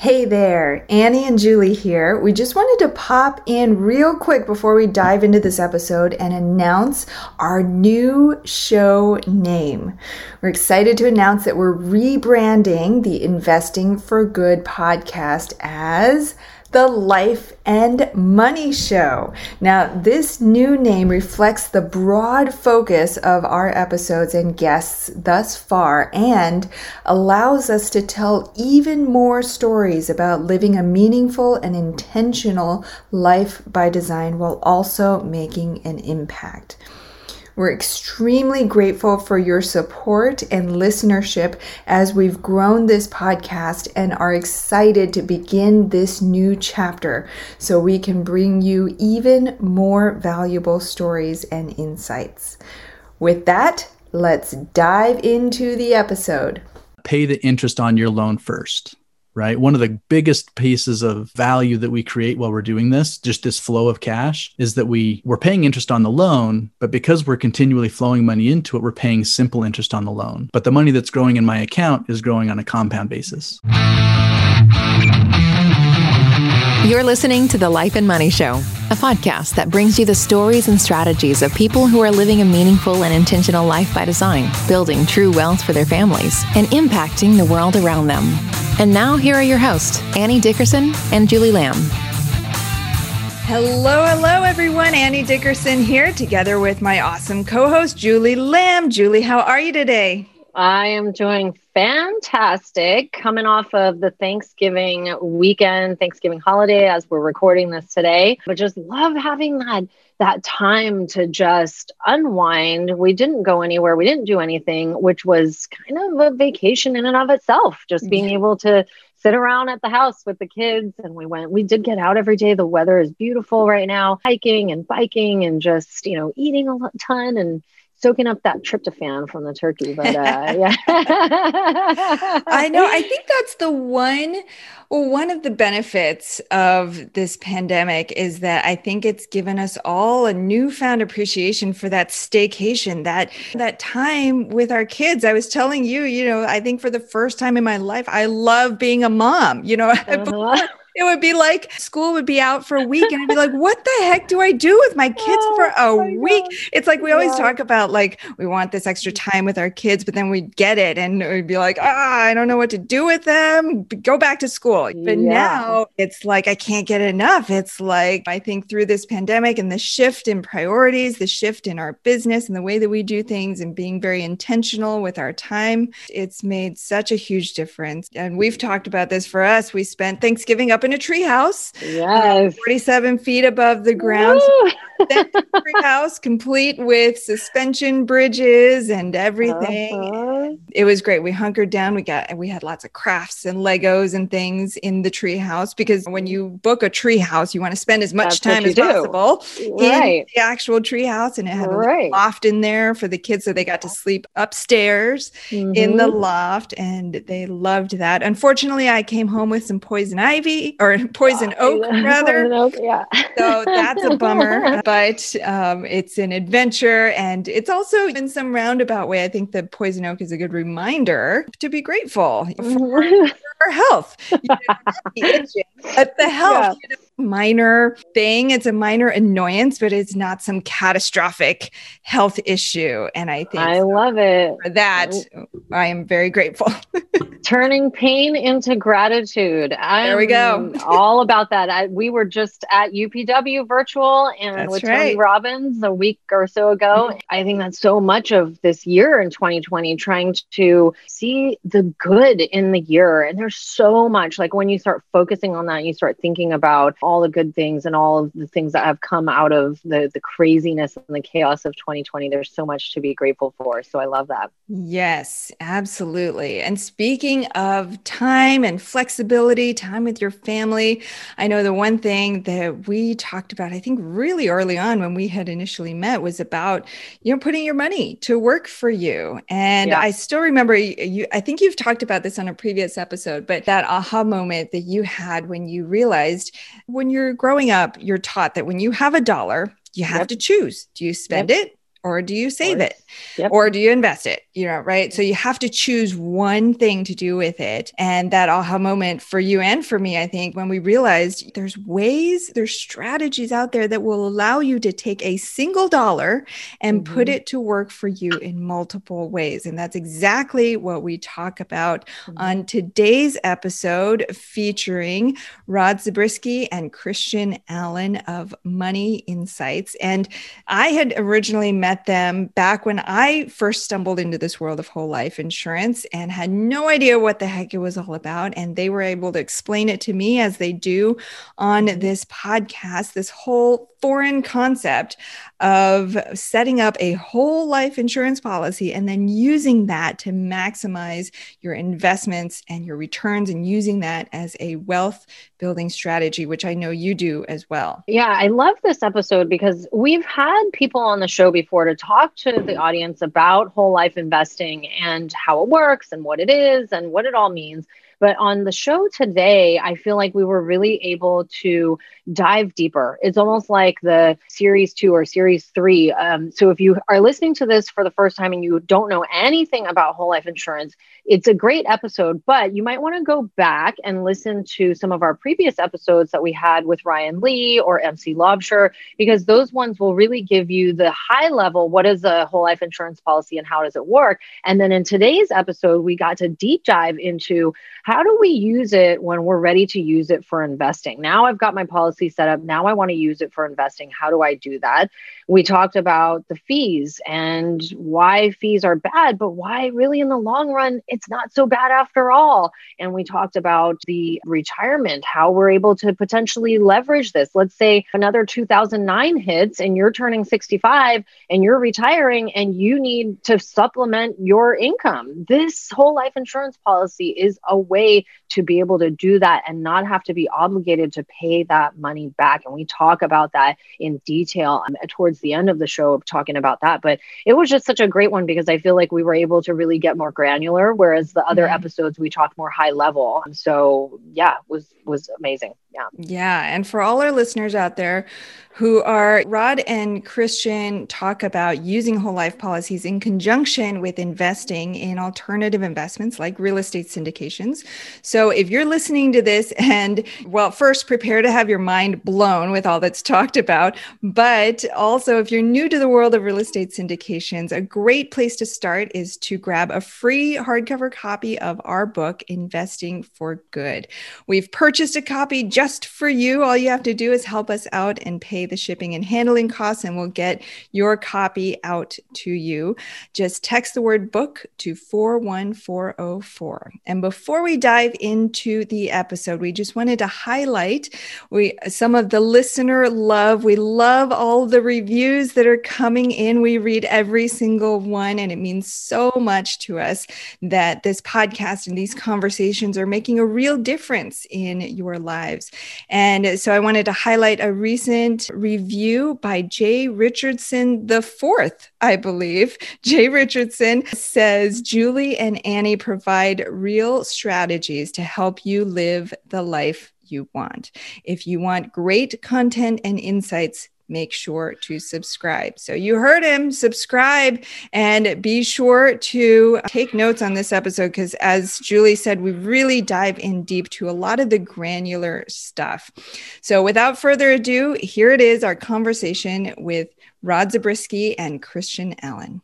Hey there, Annie and Julie here. We just wanted to pop in real quick before we dive into this episode and announce our new show name. We're excited to announce that we're rebranding the Investing for Good podcast as the Life and Money Show. Now, this new name reflects the broad focus of our episodes and guests thus far and allows us to tell even more stories about living a meaningful and intentional life by design while also making an impact. We're extremely grateful for your support and listenership as we've grown this podcast and are excited to begin this new chapter so we can bring you even more valuable stories and insights. With that, let's dive into the episode. Pay the interest on your loan first right? One of the biggest pieces of value that we create while we're doing this, just this flow of cash, is that we we're paying interest on the loan, but because we're continually flowing money into it, we're paying simple interest on the loan. But the money that's growing in my account is growing on a compound basis. You're listening to The Life and Money Show, a podcast that brings you the stories and strategies of people who are living a meaningful and intentional life by design, building true wealth for their families, and impacting the world around them. And now, here are your hosts, Annie Dickerson and Julie Lam. Hello, hello, everyone. Annie Dickerson here, together with my awesome co host, Julie Lam. Julie, how are you today? I am doing fantastic. Coming off of the Thanksgiving weekend, Thanksgiving holiday as we're recording this today, but just love having that that time to just unwind. We didn't go anywhere. We didn't do anything, which was kind of a vacation in and of itself. Just being mm-hmm. able to sit around at the house with the kids and we went we did get out every day the weather is beautiful right now hiking and biking and just you know eating a ton and soaking up that tryptophan from the turkey. But uh, yeah, I know. I think that's the one. Well, one of the benefits of this pandemic is that I think it's given us all a newfound appreciation for that staycation, that that time with our kids. I was telling you, you know, I think for the first time in my life, I love being a mom. You know, uh-huh it would be like school would be out for a week and I'd be like, what the heck do I do with my kids oh, for a week? God. It's like we always yeah. talk about like we want this extra time with our kids, but then we'd get it and we'd be like, ah, I don't know what to do with them. Go back to school. But yeah. now it's like I can't get enough. It's like I think through this pandemic and the shift in priorities, the shift in our business and the way that we do things and being very intentional with our time, it's made such a huge difference. And we've talked about this for us. We spent Thanksgiving up in a treehouse. Yes. 47 feet above the ground. treehouse complete with suspension bridges and everything. Uh-huh. It was great. We hunkered down. We got we had lots of crafts and Legos and things in the treehouse because when you book a treehouse, you want to spend as much That's time as do. possible right. in the actual treehouse. And it had right. a loft in there for the kids so they got to sleep upstairs mm-hmm. in the mm-hmm. loft and they loved that. Unfortunately, I came home with some poison ivy or poison oak rather. Poison oak, yeah. so that's a bummer but um, it's an adventure. And it's also in some roundabout way, I think the poison oak is a good reminder to be grateful for our health. but the health, yeah. you know, minor thing. It's a minor annoyance, but it's not some catastrophic health issue. And I think I love it. For that, I am very grateful. Turning pain into gratitude. I'm there we go. all about that. I, we were just at UPW virtual and that's with right. Tony Robbins a week or so ago. Mm-hmm. I think that's so much of this year in 2020, trying to see the good in the year. And there's so much like when you start focusing on that, you start thinking about all the good things and all of the things that have come out of the the craziness and the chaos of 2020 there's so much to be grateful for. So i love that. Yes absolutely. And speaking of time and flexibility time with your family i know the one thing that we talked about i think really early on when we had initially met was about you know putting your money to work for you. And yeah. i still remember you i think you've talked about this on a previous episode but that aha moment that you had when you realized when you're growing up, you're taught that when you have a dollar, you have yep. to choose. Do you spend yep. it or do you save it? Yep. or do you invest it? You know right? So you have to choose one thing to do with it. And that aha moment for you and for me i think when we realized there's ways there's strategies out there that will allow you to take a single dollar and mm-hmm. put it to work for you in multiple ways. And that's exactly what we talk about mm-hmm. on today's episode featuring rod zabriskie and christian allen of money insights. And i had originally met them back when I first stumbled into this world of whole life insurance and had no idea what the heck it was all about. And they were able to explain it to me as they do on this podcast, this whole foreign concept of setting up a whole life insurance policy and then using that to maximize your investments and your returns and using that as a wealth building strategy, which I know you do as well. Yeah, I love this episode because we've had people on the show before to talk to the audience about whole life investing and how it works and what it is and what it all means. But on the show today, I feel like we were really able to dive deeper. It's almost like the series two or series three. Um, so if you are listening to this for the first time and you don't know anything about whole life insurance, it's a great episode, but you might want to go back and listen to some of our previous episodes that we had with Ryan Lee or MC Laubscher, because those ones will really give you the high level what is a whole life insurance policy and how does it work. And then in today's episode, we got to deep dive into how do we use it when we're ready to use it for investing. Now I've got my policy set up. Now I want to use it for investing. How do I do that? We talked about the fees and why fees are bad, but why really in the long run, it's not so bad after all. And we talked about the retirement, how we're able to potentially leverage this. Let's say another 2009 hits and you're turning 65 and you're retiring and you need to supplement your income. This whole life insurance policy is a way to be able to do that and not have to be obligated to pay that money back. And we talk about that in detail um, towards the end of the show, talking about that. But it was just such a great one because I feel like we were able to really get more granular, whereas the other mm-hmm. episodes we talked more high level. So yeah, was was amazing. Yeah. Yeah. And for all our listeners out there who are Rod and Christian talk about using whole life policies in conjunction with investing in alternative investments like real estate syndications. So if you're listening to this and well, first prepare to have your mind blown with all that's talked about, but also if you're new to the world of real estate syndications, a great place to start is to grab a free hardcover copy of our book Investing for Good. We've purchased a copy just for you. All you have to do is help us out and pay the shipping and handling costs, and we'll get your copy out to you. Just text the word book to 41404. And before we dive into the episode, we just wanted to highlight we some of the listener love. We love all the reviews that are coming in. We read every single one, and it means so much to us that this podcast and these conversations are making a real difference in your lives. And so I wanted to highlight a recent review by Jay Richardson the fourth, I believe. Jay Richardson says Julie and Annie provide real strategies to help you live the life you want. If you want great content and insights, make sure to subscribe. So you heard him, subscribe and be sure to take notes on this episode because as Julie said, we really dive in deep to a lot of the granular stuff. So without further ado, here it is our conversation with Rod Zabriskie and Christian Allen.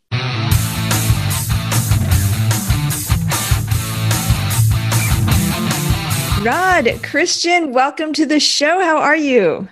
Rod, Christian, welcome to the show. How are you?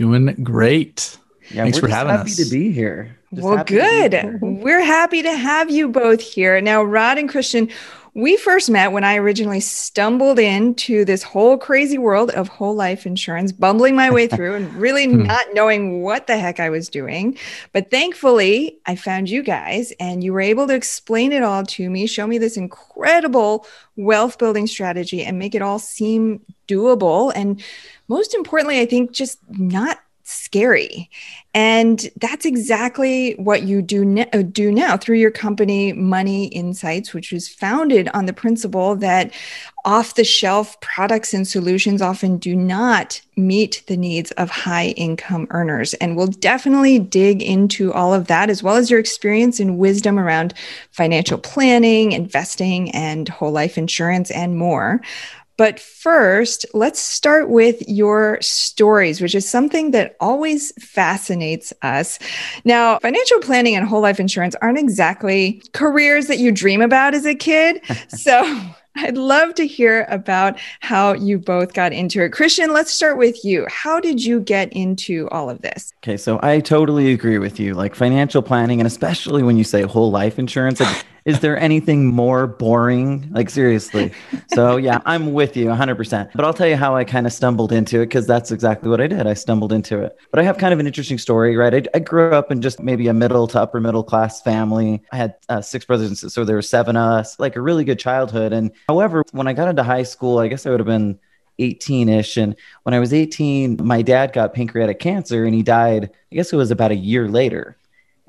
Doing great. Yeah, Thanks for having happy us. Happy to be here. Just well, good. We're happy to have you both here. Now, Rod and Christian, we first met when I originally stumbled into this whole crazy world of whole life insurance, bumbling my way through and really hmm. not knowing what the heck I was doing. But thankfully, I found you guys and you were able to explain it all to me, show me this incredible wealth building strategy, and make it all seem doable. And most importantly, I think just not scary. And that's exactly what you do, ne- uh, do now through your company, Money Insights, which was founded on the principle that off the shelf products and solutions often do not meet the needs of high income earners. And we'll definitely dig into all of that, as well as your experience and wisdom around financial planning, investing, and whole life insurance, and more. But first, let's start with your stories, which is something that always fascinates us. Now, financial planning and whole life insurance aren't exactly careers that you dream about as a kid. so, I'd love to hear about how you both got into it. Christian, let's start with you. How did you get into all of this? Okay, so I totally agree with you. Like financial planning, and especially when you say whole life insurance, is there anything more boring? Like seriously. So yeah, I'm with you 100%. But I'll tell you how I kind of stumbled into it because that's exactly what I did. I stumbled into it. But I have kind of an interesting story, right? I, I grew up in just maybe a middle to upper middle class family. I had uh, six brothers and sisters, so there were seven of us. Like a really good childhood. And however, when I got into high school, I guess I would have been 18 ish. And when I was 18, my dad got pancreatic cancer and he died, I guess it was about a year later.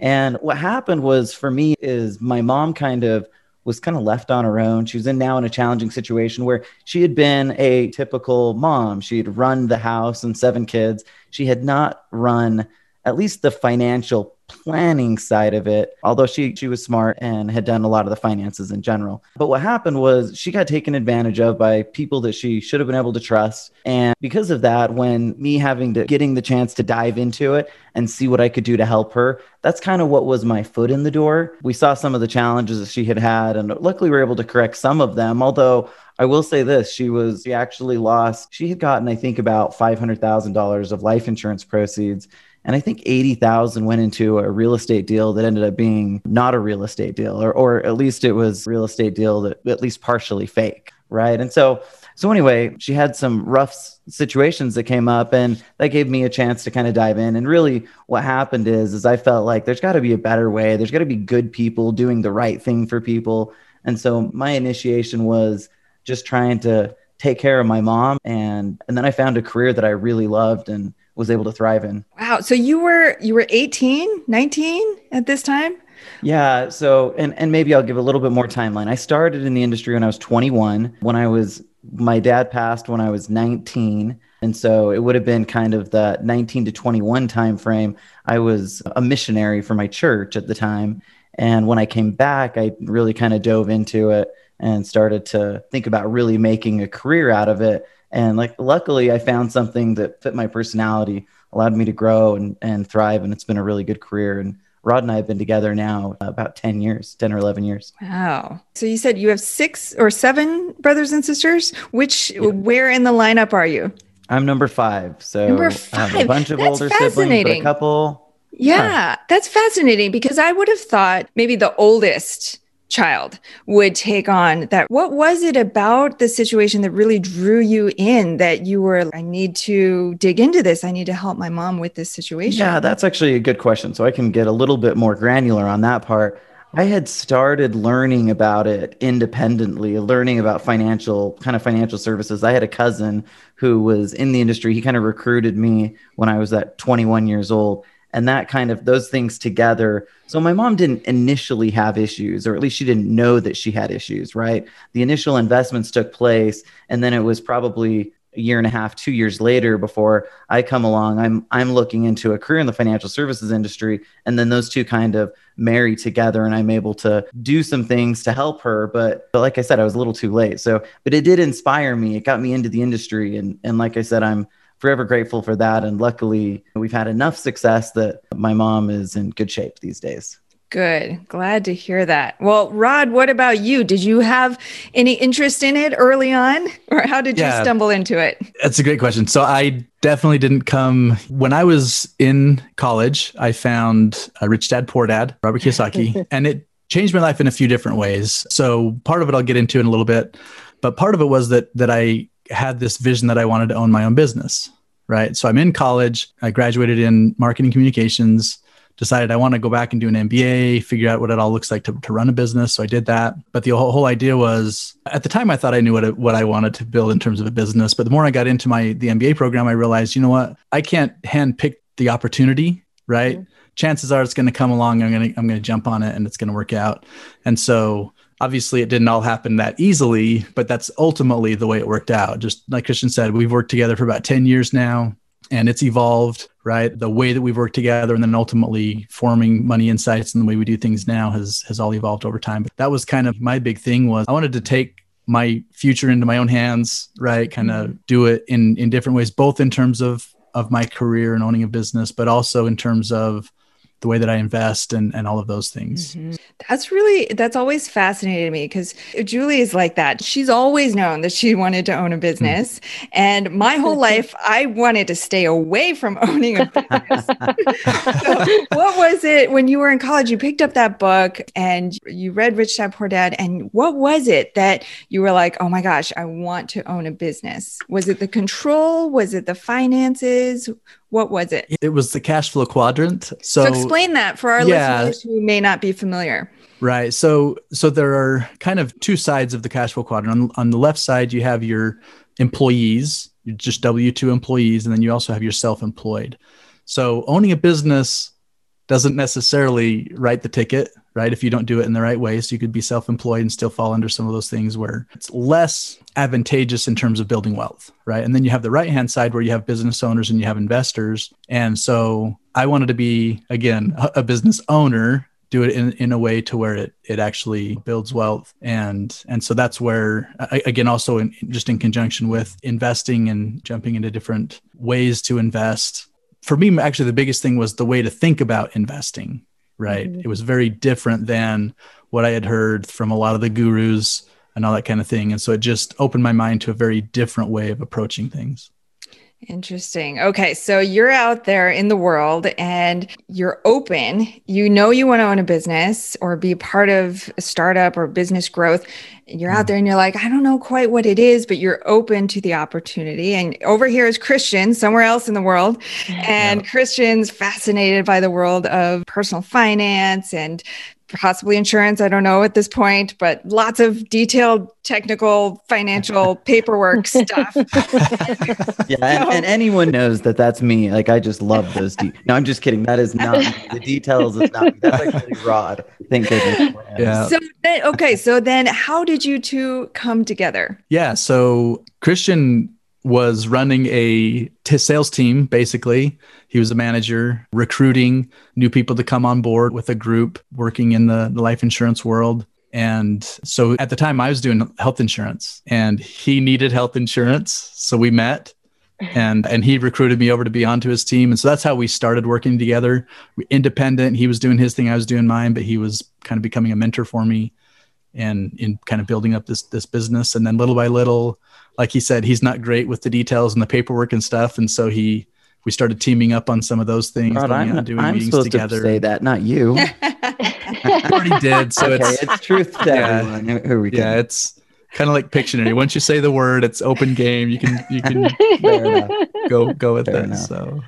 And what happened was for me is my mom kind of was kind of left on her own. She was in now in a challenging situation where she had been a typical mom. She had run the house and seven kids. She had not run at least the financial planning side of it, although she she was smart and had done a lot of the finances in general. But what happened was she got taken advantage of by people that she should have been able to trust. And because of that, when me having to getting the chance to dive into it and see what I could do to help her, that's kind of what was my foot in the door. We saw some of the challenges that she had had, and luckily we were able to correct some of them. Although I will say this, she was she actually lost. She had gotten, I think, about five hundred thousand dollars of life insurance proceeds and I think 80,000 went into a real estate deal that ended up being not a real estate deal or or at least it was real estate deal that at least partially fake, right? And so so anyway, she had some rough situations that came up and that gave me a chance to kind of dive in and really what happened is is I felt like there's got to be a better way. There's got to be good people doing the right thing for people. And so my initiation was just trying to take care of my mom and and then I found a career that I really loved and was able to thrive in. Wow. So you were you were 18, 19 at this time? Yeah. So and and maybe I'll give a little bit more timeline. I started in the industry when I was 21. When I was my dad passed when I was 19. And so it would have been kind of the 19 to 21 time frame. I was a missionary for my church at the time. And when I came back, I really kind of dove into it and started to think about really making a career out of it and like luckily i found something that fit my personality allowed me to grow and, and thrive and it's been a really good career. And rod and i have been together now uh, about 10 years 10 or 11 years. Wow. So you said you have six or seven brothers and sisters. Which yeah. where in the lineup are you? I'm number five. So number five. a bunch of that's older siblings a couple. Yeah, yeah, that's fascinating because I would have thought maybe the oldest child would take on that. What was it about the situation that really drew you in that you were i need to dig into this. I need to help my mom with this situation yeah that's actually a good question. So i can get a little bit more granular on that part. I had started learning about it independently learning about financial kind of financial services. I had a cousin who was in the industry. He kind of recruited me when i was at 21 years old and that kind of those things together. So my mom didn't initially have issues, or at least she didn't know that she had issues, right? The initial investments took place, and then it was probably a year and a half, two years later before I come along. I'm I'm looking into a career in the financial services industry, and then those two kind of marry together, and I'm able to do some things to help her. But but like I said, I was a little too late. So, but it did inspire me. It got me into the industry, and and like I said, I'm forever grateful for that. And luckily, we've had enough success that my mom is in good shape these days. Good. Glad to hear that. Well, Rod, what about you? Did you have any interest in it early on, or how did yeah, you stumble into it? That's a great question. So, I definitely didn't come when I was in college. I found a Rich Dad Poor Dad, Robert Kiyosaki, and it changed my life in a few different ways. So, part of it I'll get into in a little bit, but part of it was that that I had this vision that I wanted to own my own business, right? So I'm in college. I graduated in marketing communications, decided I want to go back and do an MBA, figure out what it all looks like to, to run a business. So I did that. But the whole, whole idea was at the time I thought I knew what, it, what I wanted to build in terms of a business. But the more I got into my the MBA program, I realized, you know what? I can't hand pick the opportunity, right? Mm-hmm. Chances are it's going to come along. I'm going to I'm going to jump on it and it's going to work out. And so obviously it didn't all happen that easily, but that's ultimately the way it worked out. Just like Christian said, we've worked together for about 10 years now and it's evolved, right? The way that we've worked together and then ultimately forming money insights and the way we do things now has has all evolved over time. But that was kind of my big thing was I wanted to take my future into my own hands, right? Kind of mm-hmm. do it in in different ways, both in terms of of my career and owning a business, but also in terms of the way that I invest and, and all of those things. Mm-hmm. That's really, that's always fascinated me because Julie is like that. She's always known that she wanted to own a business. Mm-hmm. And my whole life, I wanted to stay away from owning a business. so what was it when you were in college? You picked up that book and you read Rich Dad Poor Dad. And what was it that you were like, oh my gosh, I want to own a business? Was it the control? Was it the finances? What was it? It was the cash flow quadrant. So, so explain that for our yeah, listeners who may not be familiar. Right. So so there are kind of two sides of the cash flow quadrant. On, on the left side, you have your employees, you're just W two employees, and then you also have your self employed. So owning a business doesn't necessarily write the ticket right? If you don't do it in the right way. So you could be self employed and still fall under some of those things where it's less advantageous in terms of building wealth, right? And then you have the right hand side where you have business owners and you have investors. And so I wanted to be, again, a business owner do it in, in a way to where it it actually builds wealth and and so that's where again also in, just in conjunction with investing and jumping into different ways to invest for me actually the biggest thing was the way to think about investing right? Mm-hmm. It was very different than what I had heard from a lot of the gurus and all that kind of thing. And so it just opened my mind to a very different way of approaching things. Interesting. Okay. So you're out there in the world and you're open. You know you want to own a business or be part of a startup or business growth. You're out mm. there and you're like, I don't know quite what it is, but you're open to the opportunity. And over here is Christian, somewhere else in the world. And yeah. Christian's fascinated by the world of personal finance and possibly insurance. I don't know at this point, but lots of detailed technical financial paperwork stuff. yeah, and, and, anyone knows that that's me. Like I just love those. De- no, I'm just kidding. That is not me. the details. Is not me. That's actually Rod. Thank goodness. Yeah. So then, okay, so then how did you two come together? Yeah. So Christian was running a t- sales team basically. He was a manager recruiting new people to come on board with a group working in the, the life insurance world. And so at the time i was doing health insurance and he needed health insurance. So we met and and he recruited me over to be onto his team. And so that's how we started working together. Independent he was doing his thing i was doing mine but he was kind of becoming a mentor for me and in kind of building up this this business. And then little by little like he said, he's not great with the details and the paperwork and stuff. And so he, we started teaming up on some of those things. Rod, I'm, doing I'm meetings supposed together. to say that, not you. I already did. So okay, it's, it's truth to yeah, everyone. Who we yeah, it's kind of like Pictionary. Once you say the word, it's open game. You can you can go go with Fair it. Enough. So,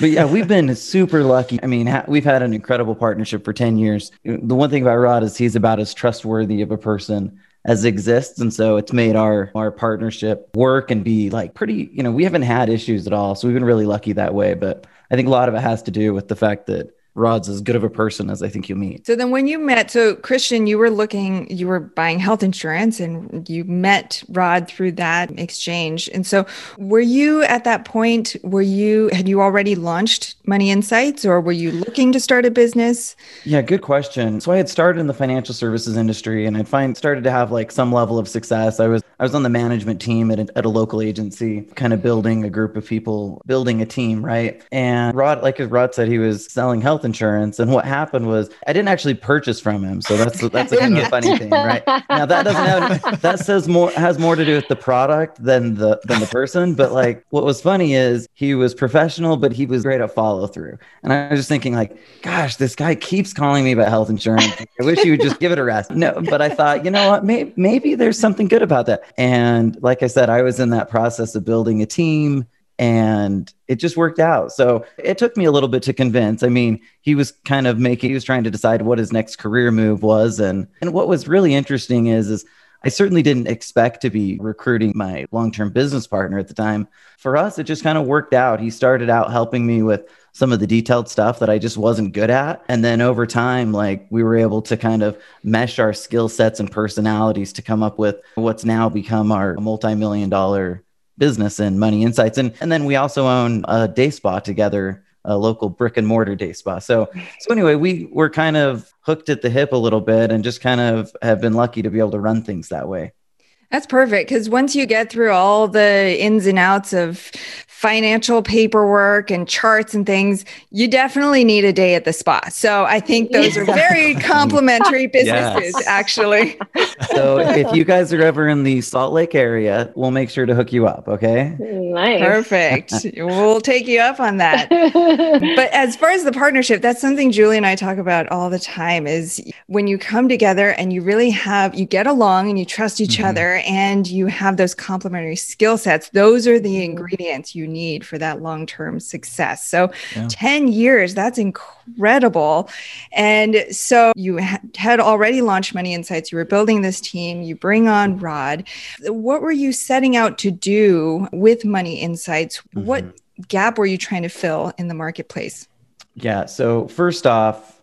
but yeah, we've been super lucky. I mean, ha- we've had an incredible partnership for ten years. The one thing about Rod is he's about as trustworthy of a person as exists. And so it's made our our partnership work and be like pretty you know we haven't had issues at all. So we've been really lucky that way. But i think a lot of it has to do with the fact that Rod's as good of a person as I think you'll meet. So then when you met, so Christian, you were looking, you were buying health insurance and you met Rod through that exchange. And so were you at that point, were you, had you already launched Money Insights or were you looking to start a business? Yeah, good question. So I had started in the financial services industry and I'd find started to have like some level of success. I was, I was on the management team at a, at a local agency, kind of building a group of people, building a team, right? And Rod, like Rod said, he was selling health insurance. And what happened was I didn't actually purchase from him. So that's that's a kind of a funny thing, right? Now that doesn't have that says more has more to do with the product than the than the person. But like what was funny is he was professional, but he was great at follow through. And I was just thinking, like, gosh, this guy keeps calling me about health insurance. I wish he would just give it a rest. No, but I thought, you know what, maybe maybe there's something good about that. And like I said, I was in that process of building a team and it just worked out. So it took me a little bit to convince. I mean, he was kind of making, he was trying to decide what his next career move was. And, and what was really interesting is, is I certainly didn't expect to be recruiting my long term business partner at the time. For us, it just kind of worked out. He started out helping me with some of the detailed stuff that I just wasn't good at. And then over time, like we were able to kind of mesh our skill sets and personalities to come up with what's now become our multi million dollar business and money insights. And, and then we also own a day spa together, a local brick and mortar day spa. So, so anyway, we were kind of hooked at the hip a little bit and just kind of have been lucky to be able to run things that way. That's perfect because once you get through all the ins and outs of financial paperwork and charts and things, you definitely need a day at the spa. So I think those are very complementary businesses, yes. actually. so if you guys are ever in the Salt Lake area, we'll make sure to hook you up. Okay. Nice. Perfect. we'll take you up on that. but as far as the partnership, that's something Julie and I talk about all the time is when you come together and you really have, you get along and you trust each mm-hmm. other and you have those complementary skill sets. Those are the mm-hmm. ingredients you need for that long term success. So, yeah. 10 years, that's incredible. And so, you had already launched Money Insights, you were building this team, you bring on Rod. What were you setting out to do with Money Insights? Mm-hmm. What gap were you trying to fill in the marketplace? Yeah. So, first off,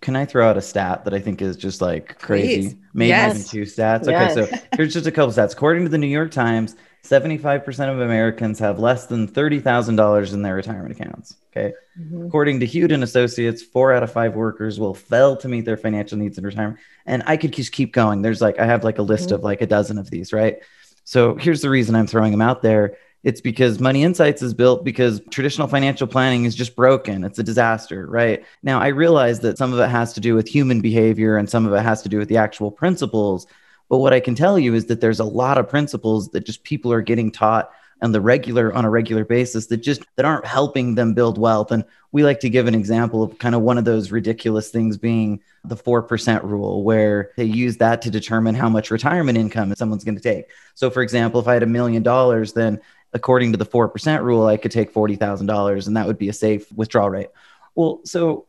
can I throw out a stat that I think is just like crazy? Please. Maybe yes. even two stats. Yes. Okay, so here's just a couple stats. According to the New York Times, 75% of Americans have less than $30,000 in their retirement accounts. Okay. Mm-hmm. According to Hewitt Associates, four out of five workers will fail to meet their financial needs in retirement. And I could just keep going. There's like, I have like a list mm-hmm. of like a dozen of these, right? So here's the reason I'm throwing them out there. It's because Money Insights is built because traditional financial planning is just broken. It's a disaster, right? Now, I realize that some of it has to do with human behavior and some of it has to do with the actual principles but what I can tell you is that there's a lot of principles that just people are getting taught on the regular on a regular basis that just that aren't helping them build wealth. And we like to give an example of kind of one of those ridiculous things being the 4% rule where they use that to determine how much retirement income someone's going to take. So for example if i had a million dollars then according to the 4% rule i could take $40000 and that would be a safe withdrawal rate. Well so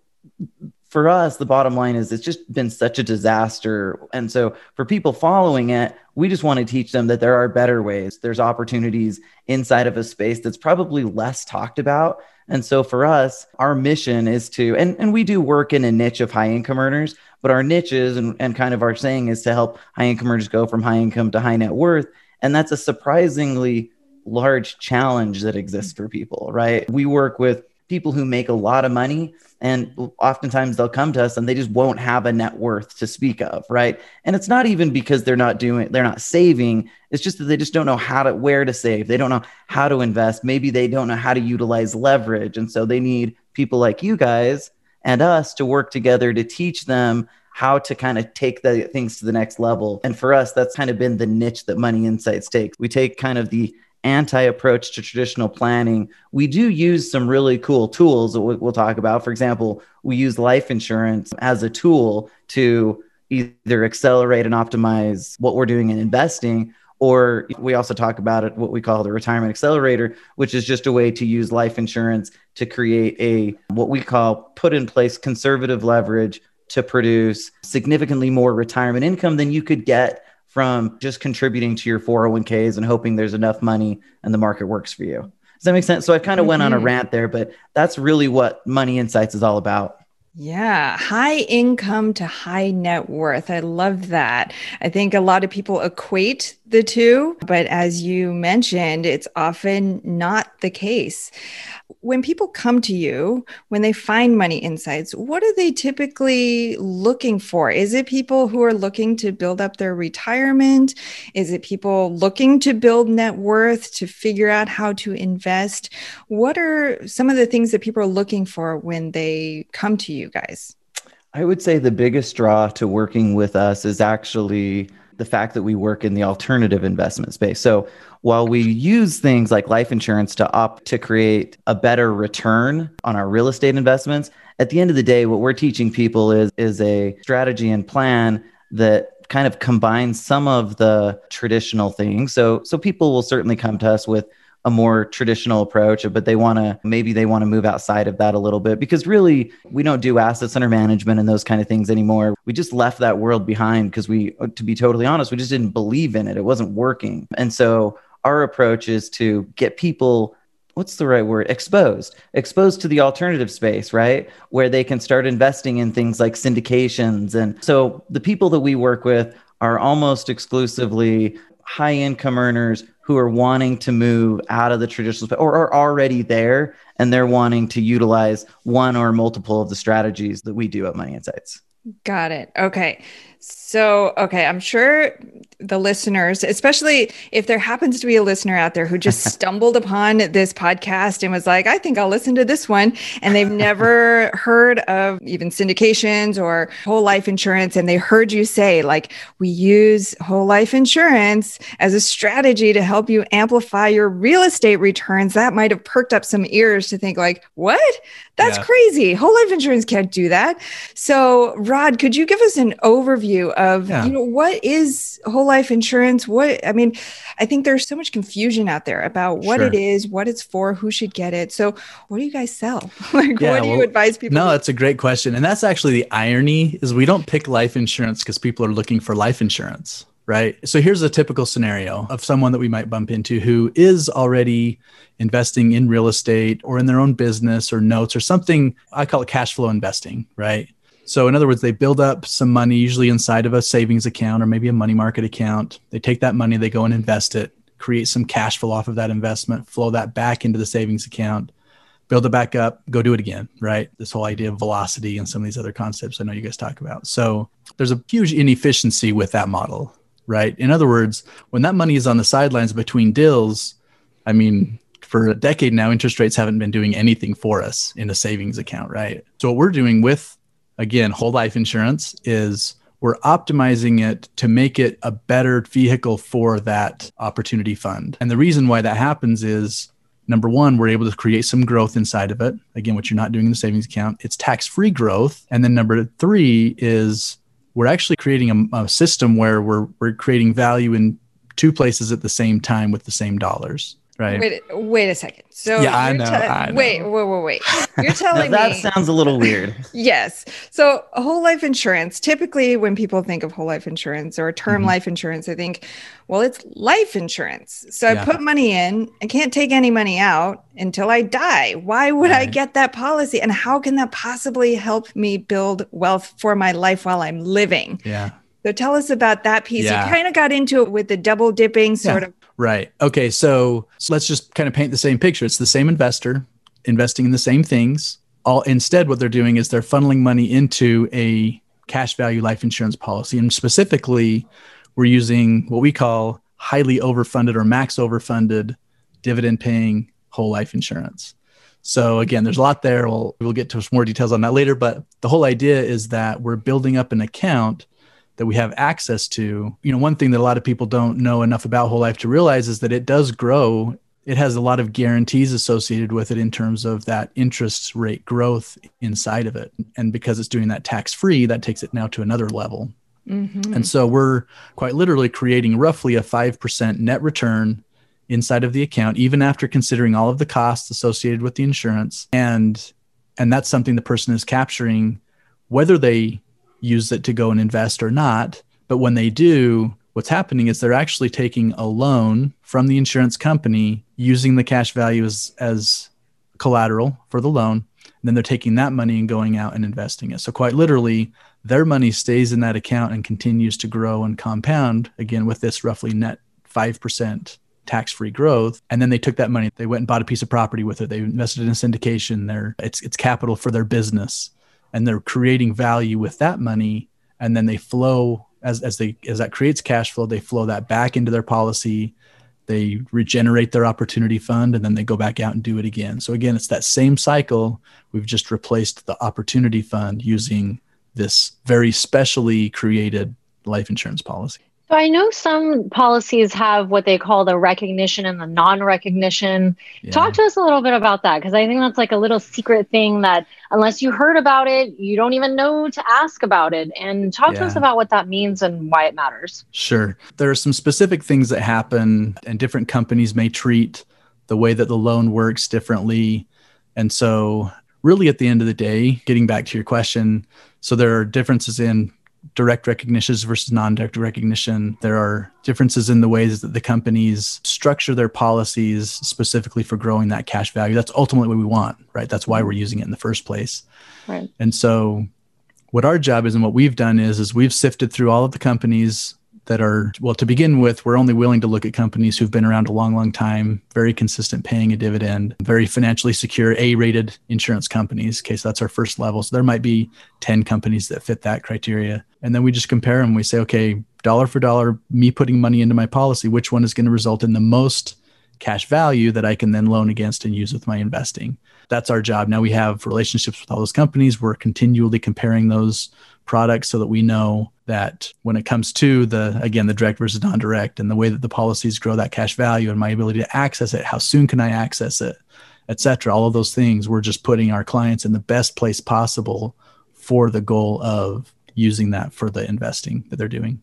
for us, the bottom line is it's just been such a disaster. And so for people following it, we just want to teach them that there are better ways. There's opportunities inside of a space that's probably less talked about. And so for us, our mission is to, and, and we do work in a niche of high income earners, but our niches and, and kind of our saying is to help high income earners go from high income to high net worth. And that's a surprisingly large challenge that exists for people, right? We work with people who make a lot of money and oftentimes they'll come to us and they just won't have a net worth to speak of right? And it's not even because they're not doing they're not saving. It's just that they just don't know how to where to save. They don't know how to invest. Maybe they don't know how to utilize leverage. And so they need people like you guys and us to work together to teach them how to kind of take the things to the next level. And for us that's kind of been the niche that money insights takes. We take kind of the anti approach to traditional planning, we do use some really cool tools that we'll talk about. For example, we use life insurance as a tool to either accelerate and optimize what we're doing in investing or we also talk about it what we call the retirement accelerator which is just a way to use life insurance to create a what we call put in place conservative leverage to produce significantly more retirement income than you could get from just contributing to your 401ks and hoping there's enough money and the market works for you. Does that make sense? So I kind of mm-hmm. went on a mm-hmm. rant there, but that's really what Money Insights is all about. Yeah, high income to high net worth. I love that. I think a lot of people equate the two, but as you mentioned, it's often not the case when people come to you, when they find money insights, what are they typically looking for? Is it people who are looking to build up their retirement? Is it people looking to build net worth, to figure out how to invest? What are some of the things that people are looking for when they come to you guys? I would say the biggest draw to working with us is actually the fact that we work in the alternative investment space. So while we use things like life insurance to opt to create a better return on our real estate investments, at the end of the day, what we're teaching people is, is a strategy and plan that kind of combines some of the traditional things. So, so people will certainly come to us with a more traditional approach, but they want to maybe they want to move outside of that a little bit because really we don't do assets under management and those kind of things anymore. We just left that world behind because we, to be totally honest, we just didn't believe in it. It wasn't working. And so our approach is to get people what's the right word exposed exposed to the alternative space right where they can start investing in things like syndications and so the people that we work with are almost exclusively high income earners who are wanting to move out of the traditional or are already there and they're wanting to utilize one or multiple of the strategies that we do at money insights. Got it. Okay so, okay, I'm sure the listeners, especially if there happens to be a listener out there who just stumbled upon this podcast and was like, I think I'll listen to this one, and they've never heard of even syndications or whole life insurance, and they heard you say, like, we use whole life insurance as a strategy to help you amplify your real estate returns, that might have perked up some ears to think, like, what? That's yeah. crazy. Whole life insurance can't do that. So, Rod, could you give us an overview of yeah. you know what is whole life insurance? What I mean, I think there's so much confusion out there about what sure. it is, what it's for, who should get it. So, what do you guys sell? like, yeah, what do well, you advise people? No, to- that's a great question, and that's actually the irony is we don't pick life insurance because people are looking for life insurance right? So here's a typical scenario of someone that we might bump into who is already investing in real estate or in their own business or notes or something. I call it cash flow investing, right? So, in other words, they build up some money, usually inside of a savings account or maybe a money market account. They take that money, they go and invest it, create some cash flow off of that investment, flow that back into the savings account, build it back up, go do it again, right? This whole idea of velocity and some of these other concepts I know you guys talk about. So, there's a huge inefficiency with that model, right? In other words, when that money is on the sidelines between deals, I mean, for a decade now, interest rates haven't been doing anything for us in a savings account, right? So, what we're doing with again, whole life insurance is we're optimizing it to make it a better vehicle for that opportunity fund. And the reason why that happens is number one, we're able to create some growth inside of it. Again, what you're not doing in the savings account, it's tax free growth. And then number three is we're actually creating a, a, system where we're, we're creating value in two places at the same time with the same dollars. Right. Wait, wait a second. So yeah, I know, te- I know. Wait, wait, wait, wait. You're telling that me that sounds a little weird. yes. So whole life insurance. Typically, when people think of whole life insurance or term mm-hmm. life insurance, they think, well, it's life insurance. So yeah. I put money in. I can't take any money out until I die. Why would right. I get that policy? And how can that possibly help me build wealth for my life while I'm living? Yeah. So tell us about that piece. Yeah. You kind of got into it with the double dipping sort yeah. of Right. Okay. So, so let's just kind of paint the same picture. It's the same investor investing in the same things. All instead, what they're doing is they're funneling money into a cash value life insurance policy, and specifically, we're using what we call highly overfunded or max overfunded dividend paying whole life insurance. So again, there's a lot there. We'll we'll get to some more details on that later. But the whole idea is that we're building up an account that we have access to. You know, one thing that a lot of people don't know enough about whole life to realize is that it does grow. It has a lot of guarantees associated with it in terms of that interest rate growth inside of it. And because it's doing that tax free, that takes it now to another level. Mm-hmm. And so we're quite literally creating roughly a 5% net return inside of the account, even after considering all of the costs associated with the insurance. And and that's something the person is capturing whether they use it to go and invest or not. But when they do, what's happening is they're actually taking a loan from the insurance company using the cash value as, as collateral for the loan. And then they're taking that money and going out and investing it. So, quite literally, their money stays in that account and continues to grow and compound again with this roughly net 5% tax free growth. And then they took that money, they went and bought a piece of property with it. They invested in a syndication. They're, it's, it's capital for their business and they're creating value with that money and then they flow as, as they as that creates cash flow they flow that back into their policy they regenerate their opportunity fund and then they go back out and do it again. So again it's that same cycle. We've just replaced the opportunity fund using this very specially created life insurance policy so I know some policies have what they call the recognition and the non-recognition. Yeah. Talk to us a little bit about that because I think that's like a little secret thing that unless you heard about it, you don't even know to ask about it. And talk yeah. to us about what that means and why it matters. Sure. There are some specific things that happen and different companies may treat the way that the loan works differently. And so, really, at the end of the day, getting back to your question, so there are differences in direct recognitions versus non-direct recognition. There are differences in the ways that the companies structure their policies specifically for growing that cash value. That's ultimately what we want, right? That's why we're using it in the first place. Right. And so what our job is and what we've done is is we've sifted through all of the companies that are well to begin with we're only willing to look at companies who've been around a long long time very consistent paying a dividend very financially secure a rated insurance companies. Okay so that's our first level. So there might be 10 companies that fit that criteria. And then we just compare them we say okay dollar for dollar me putting money into my policy which one is going to result in the most cash value that i can then loan against and use with my investing? That's our job. Now we have relationships with all those companies. We're continually comparing those products so that we know that when it comes to the again the direct versus non-direct and the way that the policies grow that cash value and my ability to access it how soon can i access it etc all of those things we're just putting our clients in the best place possible for the goal of using that for the investing that they're doing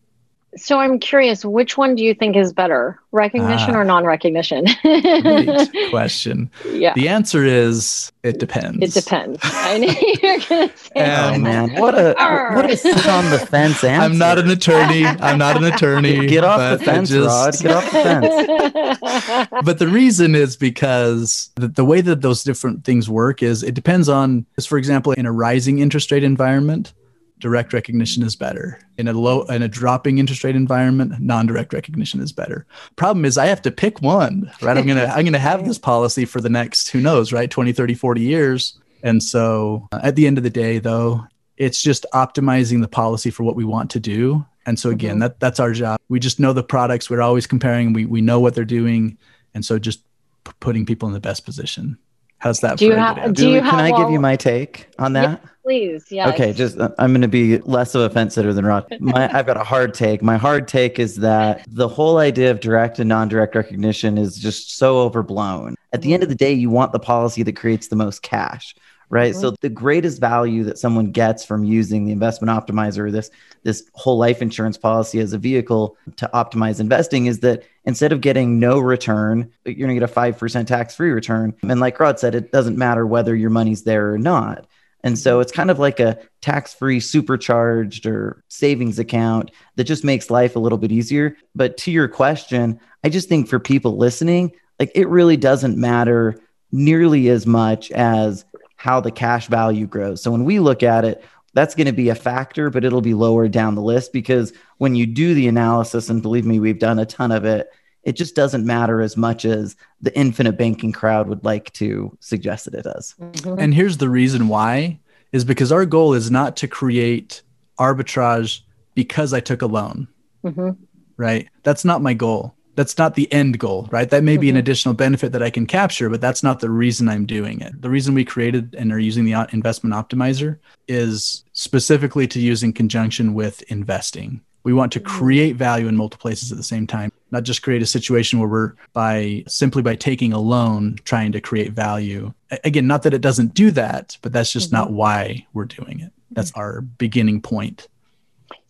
so I'm curious, which one do you think is better, recognition Ah. or non-recognition? great question yeah, the answer is it depends it depends. I knew you were going to say Oh Um, that. man, what a what a sit on the fence answer. i'm not an attorney i'm not an attorney Get off but the fence, just- Rod. Get off the fence. but the reason is because the, the way that those different things work is it depends on is for example in a rising interest rate environment direct recognition is better. In a low in a dropping interest rate environment non-direct recognition is better. Problem is i have to pick one right? I'm gonna i'm gonna have this policy for the next who knows right? 20 30 40 years. And so uh, at the end of the day though it's just optimizing the policy for what we want to do. And so again Mhm. that that's our job. We just know the products. We're always comparing. We we know what they're doing. And so just p- putting people in the best position. How's that Do you for a ha- do Julie, you can have I give all- you my take on that? Please, yes. Okay, just uh, I'm going to be less of a fence sitter than Rod. My, I've got a hard take. My hard take is that the whole idea of direct and non-direct recognition is just so overblown. At the end of the day, you want the policy that creates the most cash, right? Mhm. So the greatest value that someone gets from using the investment optimizer, this this whole life insurance policy as a vehicle to optimize investing, is that instead of getting no return, you're going to get a five percent tax-free return. And like Rod said, it doesn't matter whether your money's there or not. And so it's kind of like a tax free supercharged or savings account that just makes life a little bit easier. But to your question, I just think for people listening, like it really doesn't matter nearly as much as how the cash value grows. So when we look at it, that's going to be a factor, but it'll be lower down the list because when you do the analysis, and believe me, we've done a ton of it, it just doesn't matter as much as the infinite banking crowd would like to suggest that it does. Mhm. And here's the reason why is because our goal is not to create arbitrage because I took a loan, Mhm. right? That's not my goal. That's not the end goal, right? That may be an Mhm. additional benefit that I can capture, but that's not the reason I'm doing it. The reason we created and are using the investment optimizer is specifically to use in conjunction with investing. We want to create value in multiple places at the same time, not just create a situation where we're by simply by taking a loan trying to create value. Again, not that it doesn't do that, but that's just not mm-hmm. why we're doing it. That's mm-hmm. our beginning point.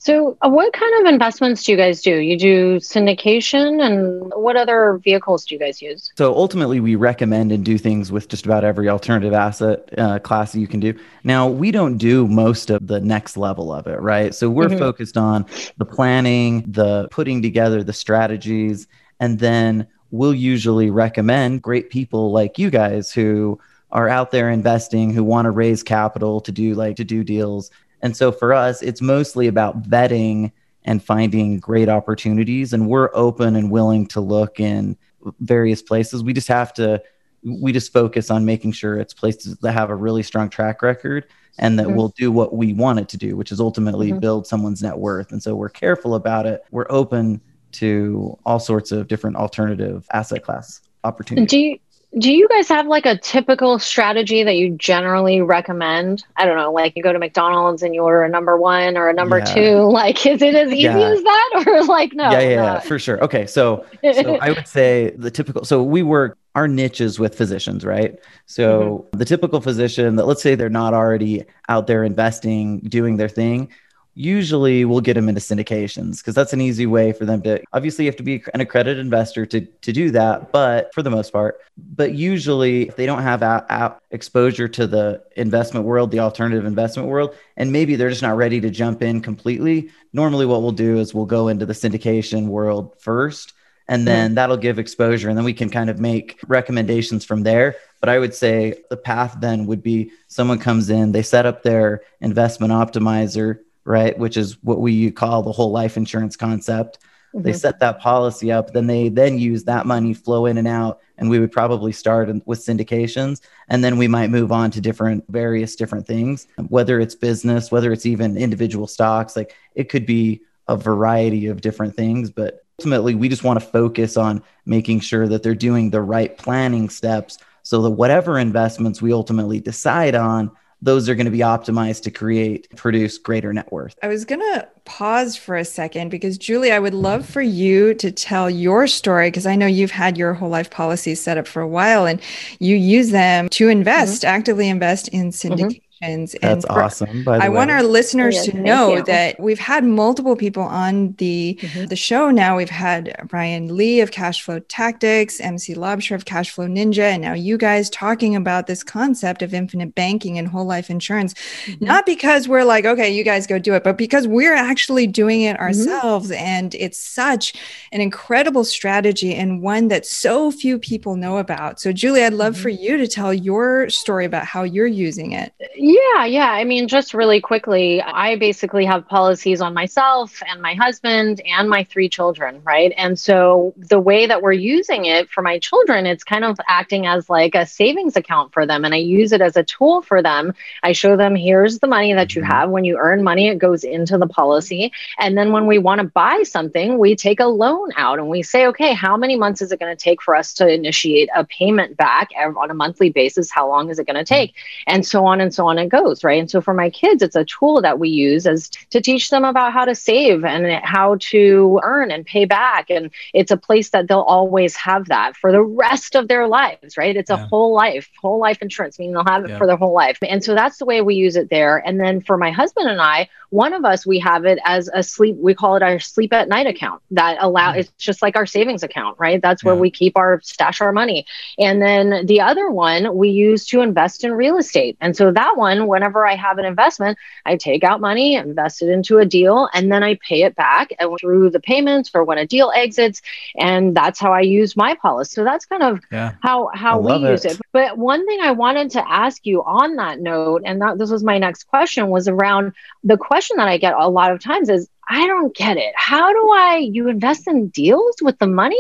So, uh, what kind of investments do you guys do? You do syndication, and what other vehicles do you guys use? So ultimately, we recommend and do things with just about every alternative asset uh, class that you can do. Now, we don't do most of the next level of it, right? So we're Mhm. focused on the planning, the putting together the strategies, and then we'll usually recommend great people like you guys who are out there investing, who want to raise capital to do like to do deals. And so for us, it's mostly about vetting and finding great opportunities. And we're open and willing to look in various places. We just have to, we just focus on making sure it's places that have a really strong track record and that Mhm. will do what we want it to do, which is ultimately Mhm. build someone's net worth. And so we're careful about it. We're open to all sorts of different alternative asset class opportunities. Do you do you guys have like a typical strategy that you generally recommend? I don't know, like you go to McDonald's and you order a number one or a number Yeah. two. Like, is it as easy Yeah. as that, or like no? yeah, yeah, yeah, for sure. Okay, so so I would say the typical. So we work our niches with physicians, right? So mm-hmm. the typical physician that let's say they're not already out there investing, doing their thing. Usually we'll get them into syndications because that's an easy way for them to obviously you have to be an accredited investor to to do that but for the most part but usually if they don't have a, a exposure to the investment world the alternative investment world and maybe they're just not ready to jump in completely normally what we'll do is we'll go into the syndication world first and then mm-hmm. that'll give exposure and then we can kind of make recommendations from there but i would say the path then would be someone comes in they set up their investment optimizer right? Which is what we call the whole life insurance concept. Mm-hmm. They set that policy up, then they then use that money flow in and out. And we would probably start with syndications and then we might move on to different, various different things, whether it's business, whether it's even individual stocks. Like it could be a variety of different things, but ultimately we just want to focus on making sure that they're doing the right planning steps so that whatever investments we ultimately decide on those are going to be optimized to create produce greater net worth. I was going to pause for a second because Julie, I would love for you to tell your story because I know you've had your whole life policies set up for a while and you use them to invest, mm-hmm. actively invest in syndication. Mm-hmm. That's and for, awesome. I way. want our listeners to know that we've had multiple people on the mm-hmm. the show now. We've had Brian Lee of Cashflow Tactics, MC Laubscher of Cashflow Ninja, and now you guys talking about this concept of infinite banking and whole life insurance. Mm-hmm. Not because we're like, okay, you guys go do it, but because we're actually doing it mm-hmm. ourselves. Mm-hmm. And it's such an incredible strategy and one that so few people know about. So, Julie, I'd love for mm-hmm. you to tell your story about how you're using it. Yeah, yeah. I mean, just really quickly, I basically have policies on myself and my husband and my three children, right? And so the way that we're using it for my children, it's kind of acting as like a savings account for them. And I use it as a tool for them. I show them here's the money that you mm-hmm. have. When you earn money, it goes into the policy. And then when we want to buy something, we take a loan out and we say, okay, how many months is it going to take for us to initiate a payment back on a monthly basis? How long is it going to take? And so on and so on on it goes, right? And so for my kids, it's a tool that we use as to teach them about how to save and how to earn and pay back. And it's a place that they'll always have that for the rest of their lives, right? It's yeah. a whole life, whole life insurance, meaning they'll have it yeah. for their whole life. And so that's the way we use it there. And then for my husband and I, one of us, we have it as a sleep, we call it our sleep at night account that allow mm-hmm. it's just like our savings account, right? That's where yeah. we keep our stash our money. And then the other one we use to invest in real estate. And so that one, whenever I have an investment, I take out money, invest it into a deal, and then I pay it back and through the payments for when a deal exits. And that's how I use my policy. So that's kind of yeah. how, how we use it. it. But one thing I wanted to ask you on that note, and that this was my next question, was around the question question that I get a lot of times is I don't get it. How do I, you invest in deals with the money?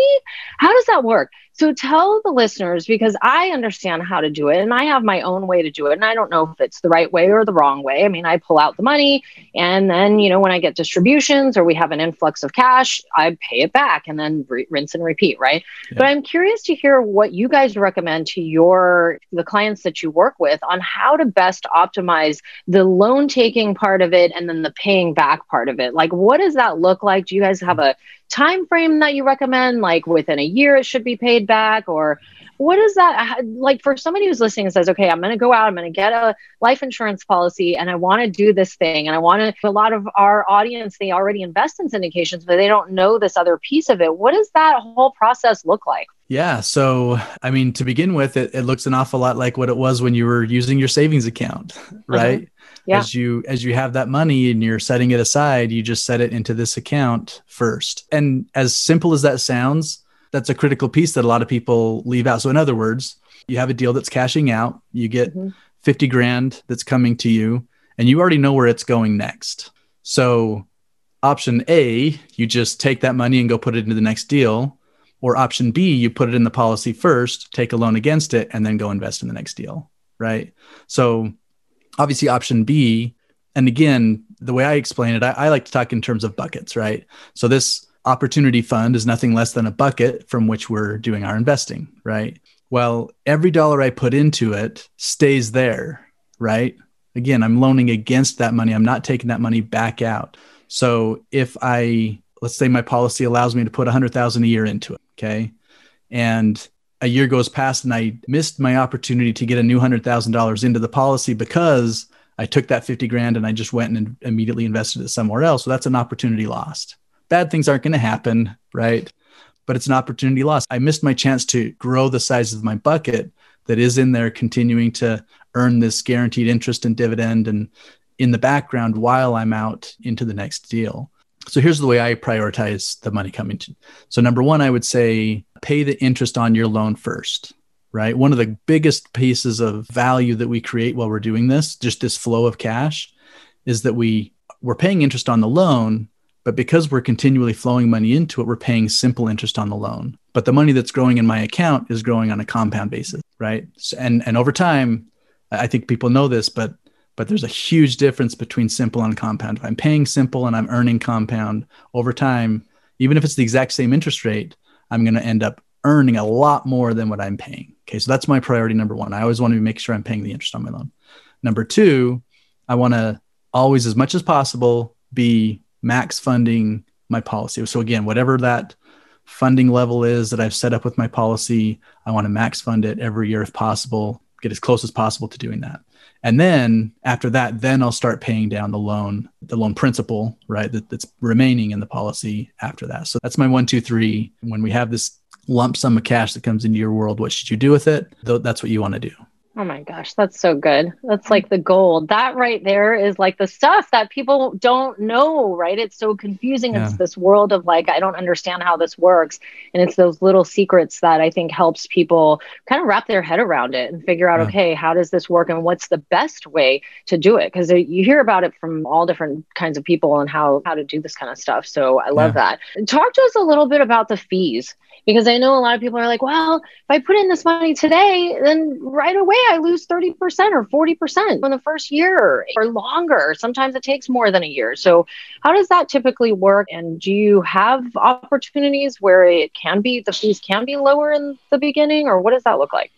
How does that work? So tell the listeners because I understand how to do it and I have my own way to do it. And I don't know if it's the right way or the wrong way. I mean, I pull out the money and then, you know, when I get distributions or we have an influx of cash, I pay it back and then re- rinse and repeat. Right. Yeah. But I'm curious to hear what you guys recommend to your, the clients that you work with on how to best optimize the loan taking part of it and then the paying back part of it. Like, what does that look like? Do you guys have a time frame that you recommend like within a year it should be paid back or what is that like for somebody who's listening and says okay i'm going to go out i'm going to get a life insurance policy and i want to do this thing and i want to a lot of our audience they already invest in syndications but they don't know this other piece of it what does that whole process look like yeah. So, I mean, to begin with, it, it looks an awful lot like what it was when you were using your savings account, uh-huh. right? Uh-huh yeah. as you as you have that money and you're setting it aside you just set it into this account first and as simple as that sounds that's a critical piece that a lot of people leave out so in other words you have a deal that's cashing out you get mm-hmm. 50 grand that's coming to you and you already know where it's going next so option a you just take that money and go put it into the next deal or option b you put it in the policy first take a loan against it and then go invest in the next deal right so obviously option b and again the way i explain it I, I, like to talk in terms of buckets right? So this opportunity fund is nothing less than a bucket from which we're doing our investing right? Well every dollar i put into it stays there right? Again i'm loaning against that money. I'm not taking that money back out. So if i let's say my policy allows me to put 100000 a year into it okay? And a year goes past and I missed my opportunity to get a new $100,000 into the policy because I took that 50 grand and I just went and immediately invested it somewhere else. So that's an opportunity lost. Bad things aren't going to happen, right? But it's an opportunity lost. I missed my chance to grow the size of my bucket that is in there, continuing to earn this guaranteed interest and dividend and in the background while I'm out into the next deal. So here's the way I prioritize the money coming to. So number one, I would say pay the interest on your loan first right? One of the biggest pieces of value that we create while we're doing this, just this flow of cash, is that we we're paying interest on the loan, but because we're continually flowing money into it, we're paying simple interest on the loan. But the money that's growing in my account is growing on a compound basis, right? And and over time, I think people know this, but but there's a huge difference between simple and compound. If I'm paying simple and I'm earning compound over time, even if it's the exact same interest rate, I'm going to end up earning a lot more than what I'm paying. Okay, so that's my priority number one. I always want to make sure I'm paying the interest on my loan. Number two, I want to always, as much as possible, be max funding my policy. So again, whatever that funding level is that I've set up with my policy, I want to max fund it every year if possible, get as close as possible to doing that. And then after that, then I'll start paying down the loan, the loan principal, right? That, that's remaining in the policy after that. So that's my one, two, three. When we have this lump sum of cash that comes into your world. What should you do with it? That's what you want to do. Oh my gosh, that's so good. That's like the gold. That right there is like the stuff that people don't know, right? It's so confusing. Yeah. It's this world of like, I don't understand how this works. And it's those little secrets that I think helps people kind of wrap their head around it and figure out, yeah. okay, how does this work and what's the best way to do it? Because you hear about it from all different kinds of people and how how to do this kind of stuff. So I love yeah. that. Talk to us a little bit about the fees because I know a lot of people are like, well, if I put in this money today, then right away I lose 30% or 40% in the first year or longer. Sometimes it takes more than a year. So, how does that typically work? And do you have opportunities where it can be, the fees can be lower in the beginning, or what does that look like?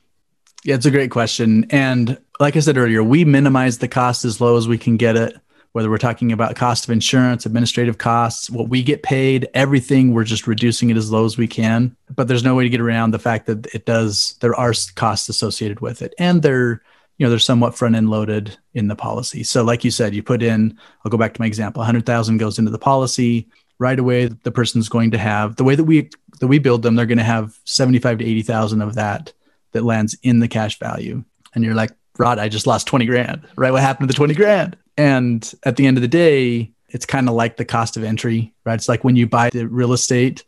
Yeah, it's a great question. And like I said earlier, we minimize the cost as low as we can get it whether we're talking about cost of insurance, administrative costs, what we get paid, everything, we're just reducing it as low as we can. But there's no way to get around the fact that it does, there are costs associated with it. And they're, you know, they're somewhat front end loaded in the policy. So, like you said, you put in, I'll go back to my example, 100,000 goes into the policy. Right away, the person's going to have the way that we that we build them. They're going to have 75 to 80,000 of that that lands in the cash value. And you're like, Rod, I just lost 20 grand, right? What happened to the 20 grand? And at the end of the day, it's kind of like the cost of entry, right? It's like when you buy the real estate,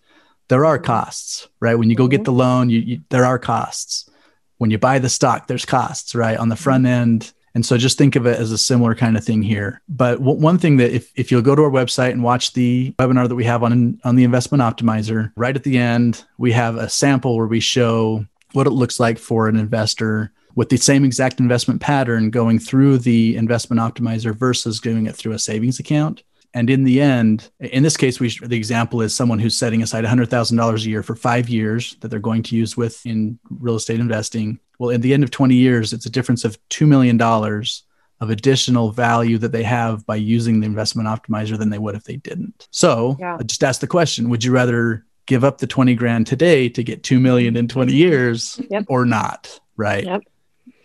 there are costs, right? When you go get the mm-hmm. loan, you, you, there are costs. When you buy the stock, there's costs, right? On the front mm-hmm. end. And so just think of it as a similar kind of thing here. But w- one thing that if, if you'll go to our website and watch the webinar that we have on, on the investment optimizer, right at the end, we have a sample where we show what it looks like for an investor with the same exact investment pattern going through the investment optimizer versus doing it through a savings account. And in the end, in this case, we the example is someone who's setting aside $100,000 a year for five years that they're going to use with in real estate investing. Well, at the end of 20 years, it's a difference of $2 million of additional value that they have by using the investment optimizer than they would if they didn't. So yeah. I just ask the question, would you rather give up the 20 grand today to get 2 million in 20 years yep. or not? Right. Yep.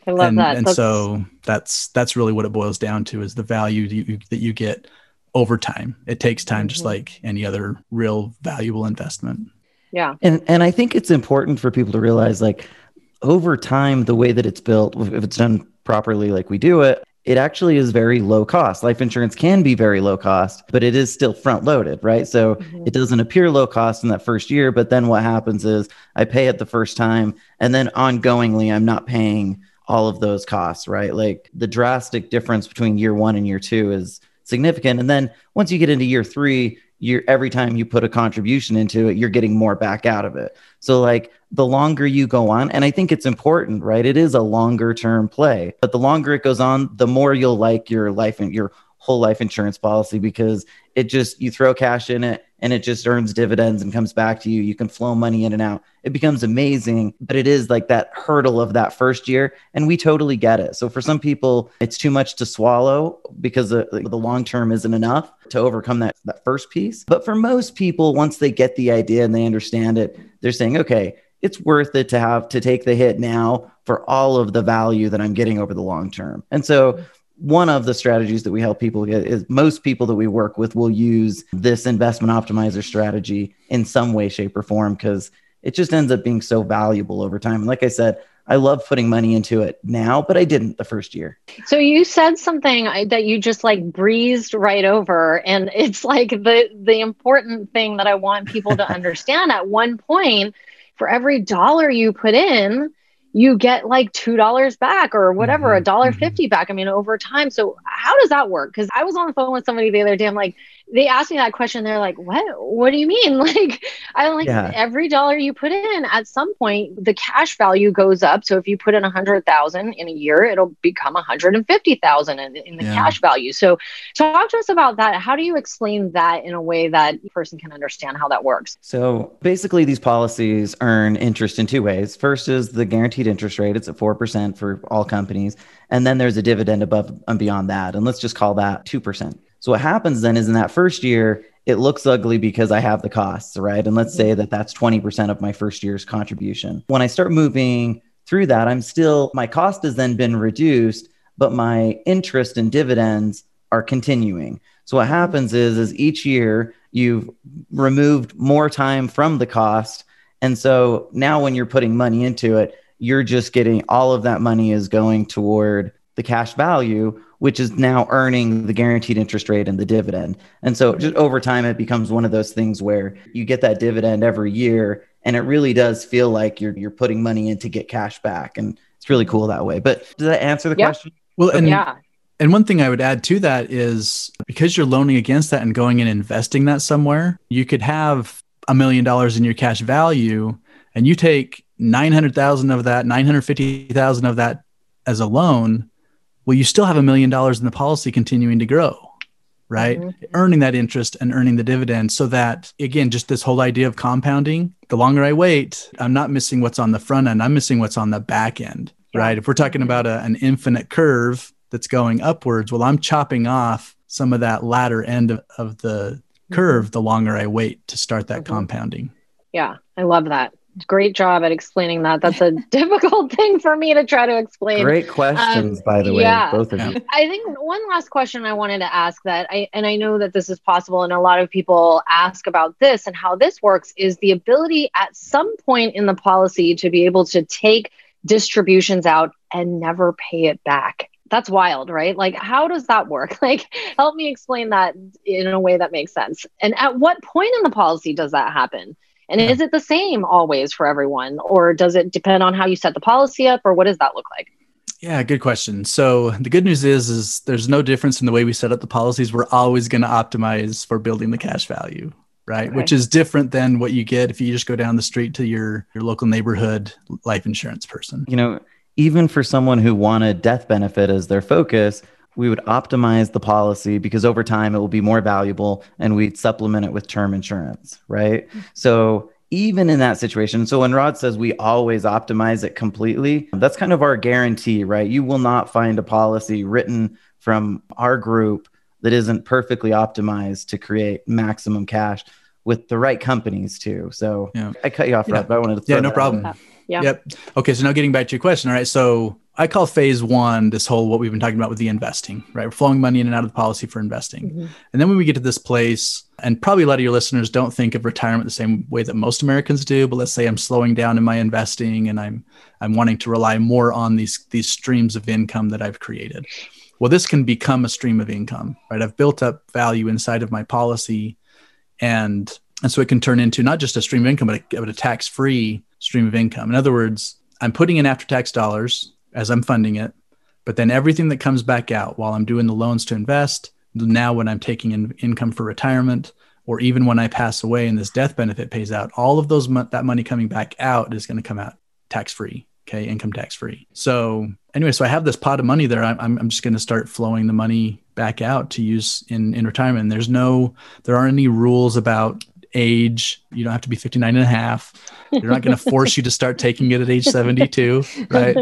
I love and, that. And that's... so that's that's really what it boils down to is the value that you, that you get over time. It takes time, mm-hmm. just like any other real valuable investment. Yeah. And and I think it's important for people to realize like over time, the way that it's built, if it's done properly, like we do it, it actually is very low cost. Life insurance can be very low cost, but it is still front loaded, right? So mm-hmm. it doesn't appear low cost in that first year, but then what happens is I pay it the first time and then ongoingly I'm not paying all of those costs, right? Like the drastic difference between year one and year two is significant. And then once you get into year three, you're every time you put a contribution into it, you're getting more back out of it. So like the longer you go on, and I think it's important, right? It is a longer term play, but the longer it goes on, the more you'll like your life and your whole life insurance policy because it just you throw cash in it and it just earns dividends and comes back to you. You can flow money in and out. It becomes amazing, but it is like that hurdle of that first year. And we totally get it. So for some people, it's too much to swallow because uh, the, the long term isn't enough to overcome that, that first piece. But for most people, once they get the idea and they understand it, they're saying, okay, it's worth it to have to take the hit now for all of the value that I'm getting over the long term. And so one of the strategies that we help people get is most people that we work with will use this investment optimizer strategy in some way, shape, or form because it just ends up being so valuable over time. And like I said, I love putting money into it now, but I didn't the first year. So you said something that you just like breezed right over and it's like the the important thing that I want people to understand at one point for every dollar you put in, you get like two dollars back or whatever, a mm-hmm. dollar mm-hmm. fifty back. I mean, over time. So how does that work? Because I was on the phone with somebody the other day. I'm like, they asked me that question. They're like, "What? What do you mean?" Like, I'm like, yeah. every dollar you put in, at some point, the cash value goes up. So if you put in a hundred thousand in a year, it'll become a hundred and fifty thousand in, in the yeah. cash value. So, talk to us about that. How do you explain that in a way that a person can understand how that works? So basically, these policies earn interest in two ways. First is the guaranteed interest rate; it's at four percent for all companies, and then there's a dividend above and beyond that, and let's just call that two percent. So what happens then is in that first year, it looks ugly because I have the costs, right? And let's mm-hmm. say that that's 20% of my first year's contribution. When I start moving through that, I'm still, my cost has then been reduced, but my interest and dividends are continuing. So what mm-hmm. happens is, is each year you've removed more time from the cost. And so now when you're putting money into it, you're just getting all of that money is going toward the cash value which is now earning the guaranteed interest rate and the dividend. And so just over time, it becomes one of those things where you get that dividend every year. And it really does feel like you're, you're putting money in to get cash back. And it's really cool that way. But does that answer the question? Well, and yeah. And one thing I would add to that is because you're loaning against that and going and investing that somewhere, you could have a million dollars in your cash value and you take 900,000 of that, 950,000 of that as a loan well, you still have a million dollars in the policy continuing to grow, right? Mm-hmm. Earning that interest and earning the dividend so that, again, just this whole idea of compounding, the longer I wait, I'm not missing what's on the front end, I'm missing what's on the back end, yeah. right? If we're talking about a, an infinite curve that's going upwards, well, I'm chopping off some of that latter end of, of the mm-hmm. curve the longer I wait to start that mm-hmm. compounding. Yeah, I love that great job at explaining that. That's a difficult thing for me to try to explain. Great questions, um, by the way, yeah. both of you. I think one last question I wanted to ask that I and I know that this is possible, and a lot of people ask about this and how this works is the ability at some point in the policy to be able to take distributions out and never pay it back. That's wild, right? Like, how does that work? Like, help me explain that in a way that makes sense. And at what point in the policy does that happen? And yeah. is it the same always for everyone, or does it depend on how you set the policy up, or what does that look like? Yeah, good question. So the good news is, is there's no difference in the way we set up the policies. We're always going to optimize for building the cash value, right? Okay. Which is different than what you get if you just go down the street to your your local neighborhood life insurance person. You know, even for someone who wanted death benefit as their focus, we would optimize the policy because over time it will be more valuable and we'd supplement it with term insurance, right? Mm-hmm. So even in that situation, so when Rod says we always optimize it completely, that's kind of our guarantee, right? You will not find a policy written from our group that isn't perfectly optimized to create maximum cash with the right companies too. So yeah. I cut you off, Rod, yeah. but I wanted to. yeah, no problem. Yeah. Yep. Okay. So now getting back to your question. All right. So I call phase one this whole what we've been talking about with the investing, right? We're flowing money in and out of the policy for investing. Mm-hmm. And then when we get to this place, and probably a lot of your listeners don't think of retirement the same way that most Americans do, but let's say I'm slowing down in my investing and I'm I'm wanting to rely more on these these streams of income that I've created. Well, this can become a stream of income, right? I've built up value inside of my policy and and so it can turn into not just a stream of income, but a, but a tax-free stream of income. In other words, I'm putting in after-tax dollars as I'm funding it. But then everything that comes back out while I'm doing the loans to invest, now when I'm taking in income for retirement, or even when I pass away and this death benefit pays out, all of those that money coming back out is going to come out tax free. Okay, income tax free. So anyway, so I have this pot of money there. I'm I'm just going to start flowing the money back out to use in in retirement. There's no there aren't any rules about age. You don't have to be 59 and a half. They're not going to force you to start taking it at age 72, right?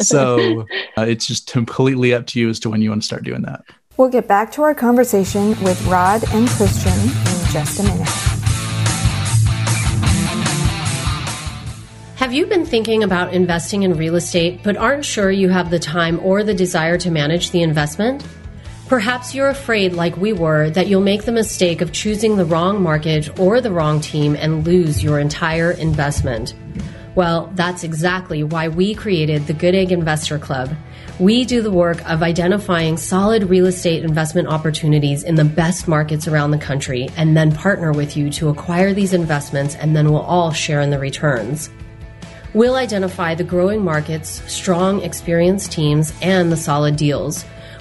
So uh, it's just completely up to you as to when you want to start doing that. We'll get back to our conversation with Rod and Christian in just a minute. Have you been thinking about investing in real estate but aren't sure you have the time or the desire to manage the investment? Perhaps you're afraid, like we were, that you'll make the mistake of choosing the wrong market or the wrong team and lose your entire investment. Well, that's exactly why we created the Good Egg Investor Club. We do the work of identifying solid real estate investment opportunities in the best markets around the country and then partner with you to acquire these investments and then we'll all share in the returns. We'll identify the growing markets, strong, experienced teams, and the solid deals.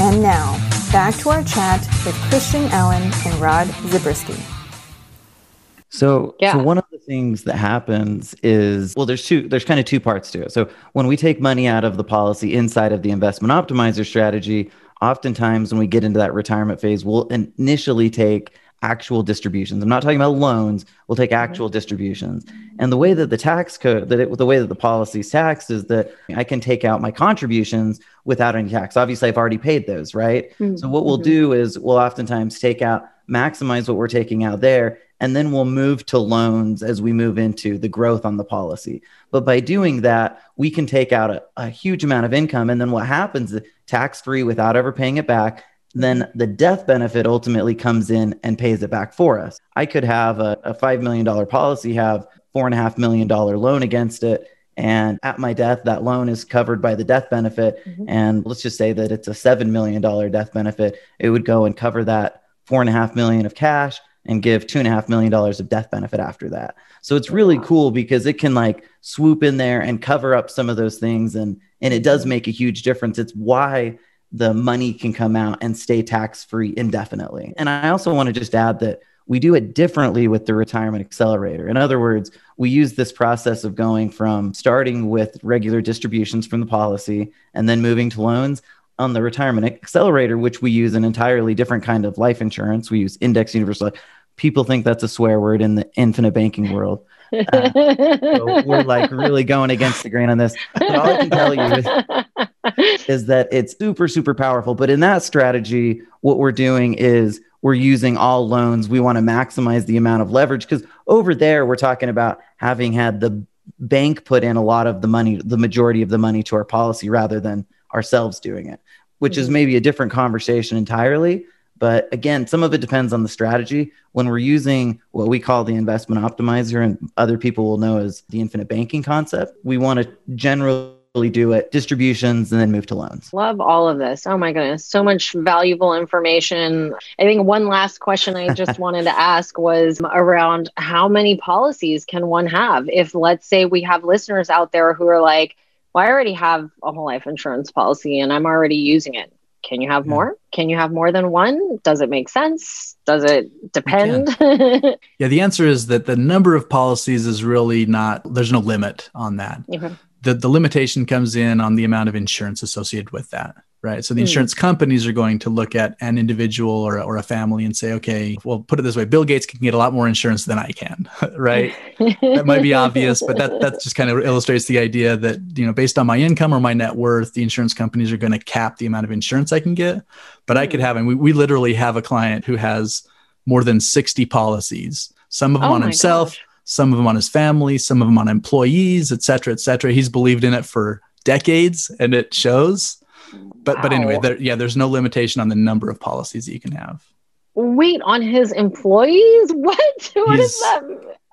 And now, back to our chat with Christian Allen and Rod Zabriskie. So, yeah. so one of the things that happens is well, there's two, there's kind of two parts to it. So when we take money out of the policy inside of the investment optimizer strategy, oftentimes when we get into that retirement phase, we'll initially take actual distributions. I'm not talking about loans. We'll take actual distributions. And the way that the tax code, that it, the way that the policy is taxed is that I can take out my contributions without any tax. Obviously, I've already paid those, right? Mm-hmm. So what we'll mm-hmm. do is we'll oftentimes take out, maximize what we're taking out there, and then we'll move to loans as we move into the growth on the policy. But by doing that, we can take out a, a huge amount of income. And then what happens, tax free without ever paying it back, then the death benefit ultimately comes in and pays it back for us. I could have a, a $5 million policy, have $4.5 million loan against it. And at my death, that loan is covered by the death benefit. Mm-hmm. And let's just say that it's a $7 million death benefit. It would go and cover that 4.5 million of cash and give $2.5 million of death benefit after that. So it's really cool because it can like swoop in there and cover up some of those things. And, and it does mm-hmm. make a huge difference. It's why the money can come out and stay tax free indefinitely. And I also want to just add that we do it differently with the retirement accelerator. In other words, we use this process of going from starting with regular distributions from the policy and then moving to loans on the retirement accelerator, which we use an entirely different kind of life insurance. We use index universal. People think that's a swear word in the infinite banking world. Uh, so we're like really going against the grain on this. But all I can tell you is, is that it's super, super powerful. But in that strategy, what we're doing is we're using all loans. We want to maximize the amount of leverage because over there, we're talking about having had the bank put in a lot of the money, the majority of the money to our policy rather than ourselves doing it, which mm-hmm. is maybe a different conversation entirely. But again, some of it depends on the strategy. When we're using what we call the investment optimizer, and other people will know as the infinite banking concept, we want to generally do it distributions and then move to loans. Love all of this. Oh my goodness, so much valuable information. I think one last question I just wanted to ask was around how many policies can one have? If let's say we have listeners out there who are like, well, I already have a whole life insurance policy and I'm already using it. Can you have yeah. more? Can you have more than one? Does it make sense? Does it depend? yeah, the answer is that the number of policies is really not, there's no limit on that. Mm-hmm. The, the limitation comes in on the amount of insurance associated with that right? So the hmm. insurance companies are going to look at an individual or, or a family and say, okay, well, put it this way: Bill Gates can get a lot more insurance than I can, right? that might be obvious, but that that just kind of illustrates the idea that you know, based on my income or my net worth, the insurance companies are going to cap the amount of insurance I can get. But. I could hmm. have, and we, we literally have a client who has more than sixty policies. Some of them oh on himself. Gosh. Some of them on his family, some of them on employees, et cetera, et cetera. He's believed in it for decades and it shows But but anyway, there, yeah, there's no limitation on the number of policies that you can have. Wait, on his employees? What? What He's- is that?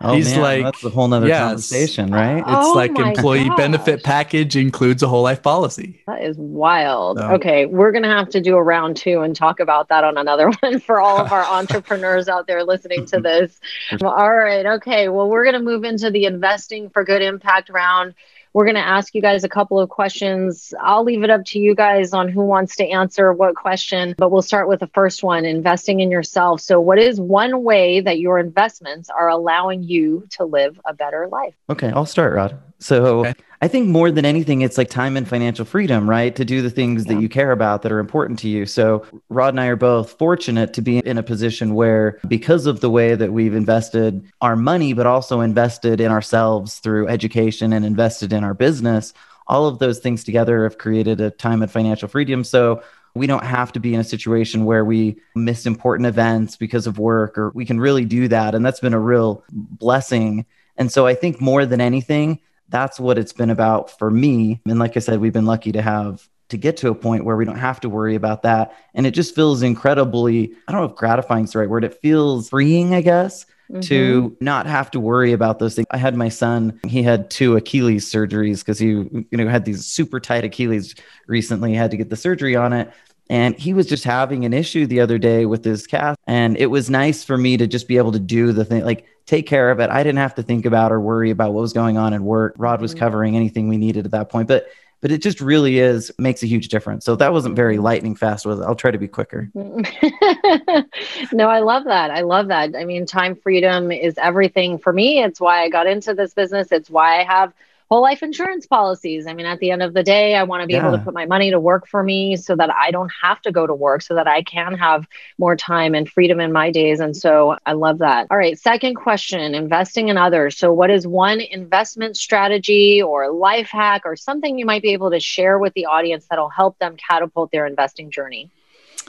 Oh, He's man, like- that's a whole nother Yes. conversation, right? It's Oh like my employee benefit package includes a whole life policy. That is wild. So- Okay, we're going to have to do a round two and talk about that on another one for all of our entrepreneurs out there listening to this. All right. Okay. Well, we're going to move into the investing for good impact round. We're going to ask you guys a couple of questions. I'll leave it up to you guys on who wants to answer what question, but we'll start with the first one investing in yourself. So, what is one way that your investments are allowing you to live a better life? Okay, I'll start, Rod. So Okay. I think more than anything, it's like time and financial freedom, right? To do the things Yeah. that you care about that are important to you. So Rod and I are both fortunate to be in a position where, because of the way that we've invested our money, but also invested in ourselves through education and invested in our business, all of those things together have created a time and financial freedom. So we don't have to be in a situation where we miss important events because of work, or we can really do that. And that's been a real blessing. And so I think more than anything, that's what it's been about for me. And like I said, we've been lucky to have to get to a point where we don't have to worry about that. And it just feels incredibly, I don't know if gratifying is the right word. It feels freeing, I guess, to mm-hmm. not have to worry about those things. I had my son, he had two Achilles surgeries because he, you know, had these super tight Achilles recently, had to get the surgery on it. And he was just having an issue the other day with his calf. And it was nice for me to just be able to do the thing, like take care of it. I didn't have to think about or worry about what was going on at work. Rod was Mhm. covering anything we needed at that point. But but it just really is makes a huge difference. So that wasn't very lightning fast, was it? I'll try to be quicker. no, I love that. I love that. I mean, time freedom is everything for me. It's why I got into this business. It's why I have whole life insurance policies. I mean, at the end of the day, I want to be able to put my money to work for me so that I don't have to go to work, so that I can have more time and freedom in my days. And so I love that. All right, second question investing in others. So, what is one investment strategy or life hack or something you might be able to share with the audience that'll help them catapult their investing journey?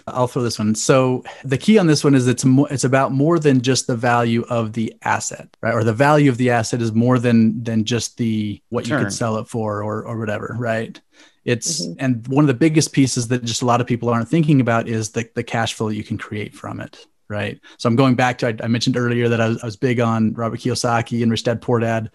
I'll throw this one. So the key on this one is it's mo- it's about more than just the value of the asset, right? Or the value of the asset is more than than just the what you could sell it for or or whatever, right? It's Mhm. and one of the biggest pieces that just a lot of people aren't thinking about is the the cash flow you can create from it, right? So I'm going back to I, I mentioned earlier that I was, I was big on Robert Kiyosaki and Rich Dad Poor Dad.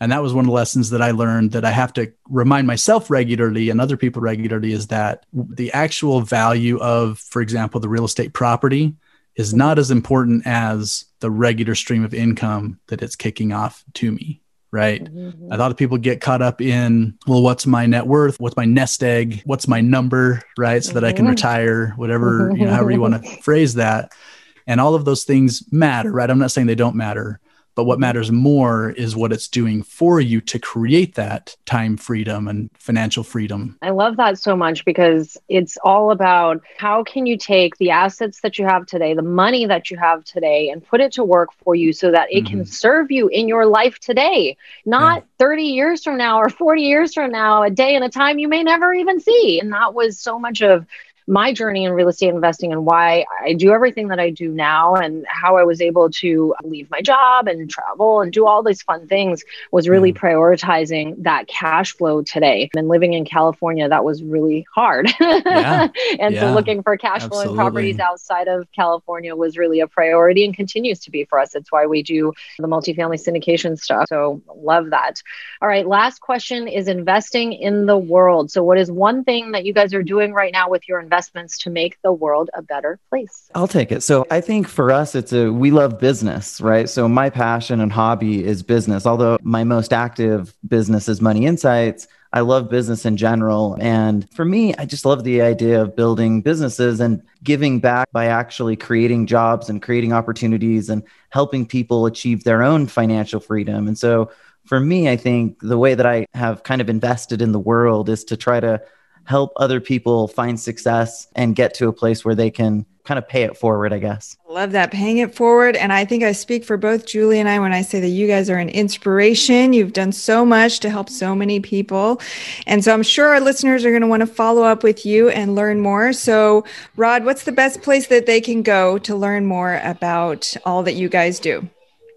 And that was one of the lessons that I learned that I have to remind myself regularly and other people regularly is that the actual value of, for example, the real estate property is not as important as the regular stream of income that it's kicking off to me. Right. Mhm. A lot of people get caught up in, well, what's my net worth? What's my nest egg? What's my number? Right. So that I can Mhm. retire, whatever, you know, however you want to phrase that. And all of those things matter, right? I'm not saying they don't matter, but what mm-hmm. matters more is what it's doing for you to create that time freedom and financial freedom. I love that so much because it's all about how can you take the assets that you have today, the money that you have today, and put it to work for you so that it can mm-hmm. serve you in your life today, not 30 years from now or 40 years from now, a day and a time you may never even see. And that was so much of my journey in real estate investing and why I do everything that I do now and how I was able to leave my job and travel and do all these fun things was really mm-hmm. prioritizing that cash flow today. And living in California, that was really hard. Yeah. and so looking for cash flow and properties outside of California was really a priority and continues to be for us. It's why we do the multifamily syndication stuff. So love that. All right, last question is investing in the world. So what is one thing that you guys are doing right now with your investments to make the world a better place? I'll take it. So I think for us, it's a we love business, right? So my passion and hobby is business. Although my most active business is Money Insights, I love business in general. And for me, I just love the idea of building businesses and giving back by actually creating jobs and creating opportunities and helping people achieve their own financial freedom. And so for me, I think the way that I have kind of invested in the world is to try to help other people find success and get to a place where they can kind of pay it forward, I guess. Love that. Paying it forward. And I think I speak for both Julie and I when I say that you guys are an inspiration. You've done so much to help so many people. And so I'm sure our listeners are going to want to follow up with you and learn more. So, Rod, what's the best place that they can go to learn more about all that you guys do?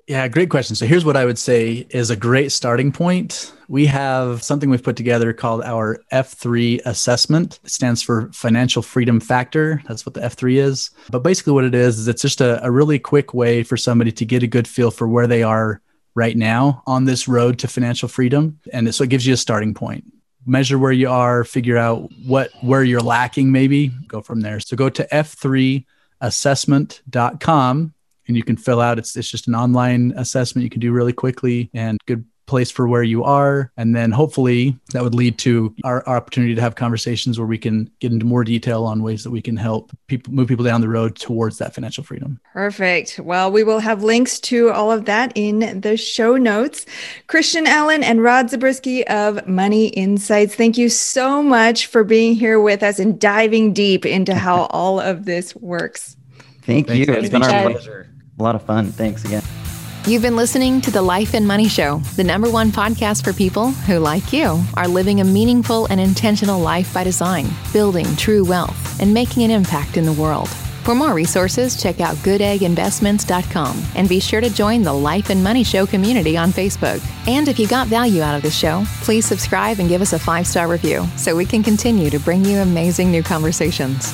Yeah, great question. So here's what I would say is a great starting point. We have something we've put together called our F3 assessment. It stands for Financial Freedom Factor. That's what the F3 is. But basically, what it is, is it's just a, a really quick way for somebody to get a good feel for where they are right now on this road to financial freedom. And so it gives you a starting point measure where you are, figure out what where you're lacking maybe, go from there. So go to f3assessment.com and you can fill out it's it's just an online assessment you can do really quickly and good place for where you are. And then hopefully that would lead to our, our, opportunity to have conversations where we can get into more detail on ways that we can help people move people down the road towards that financial freedom. Perfect. Well, we will have links to all of that in the show notes. Christian Allen and Rod Zabriskie of Money Insights, thank you so much for being here with us and diving deep into how all of this works. Thank Thanks, you. It's been our pleasure. A lot of fun. Thanks again. You've been listening to the Life and Money Show, the number one podcast for people who, like you, are living a meaningful and intentional life by design, building true wealth, and making an impact in the world. For more resources, check out goodegginvestments.com and be sure to join the Life and Money Show community on Facebook. And if you got value out of the show, please subscribe and give us a five star review so we can continue to bring you amazing new conversations.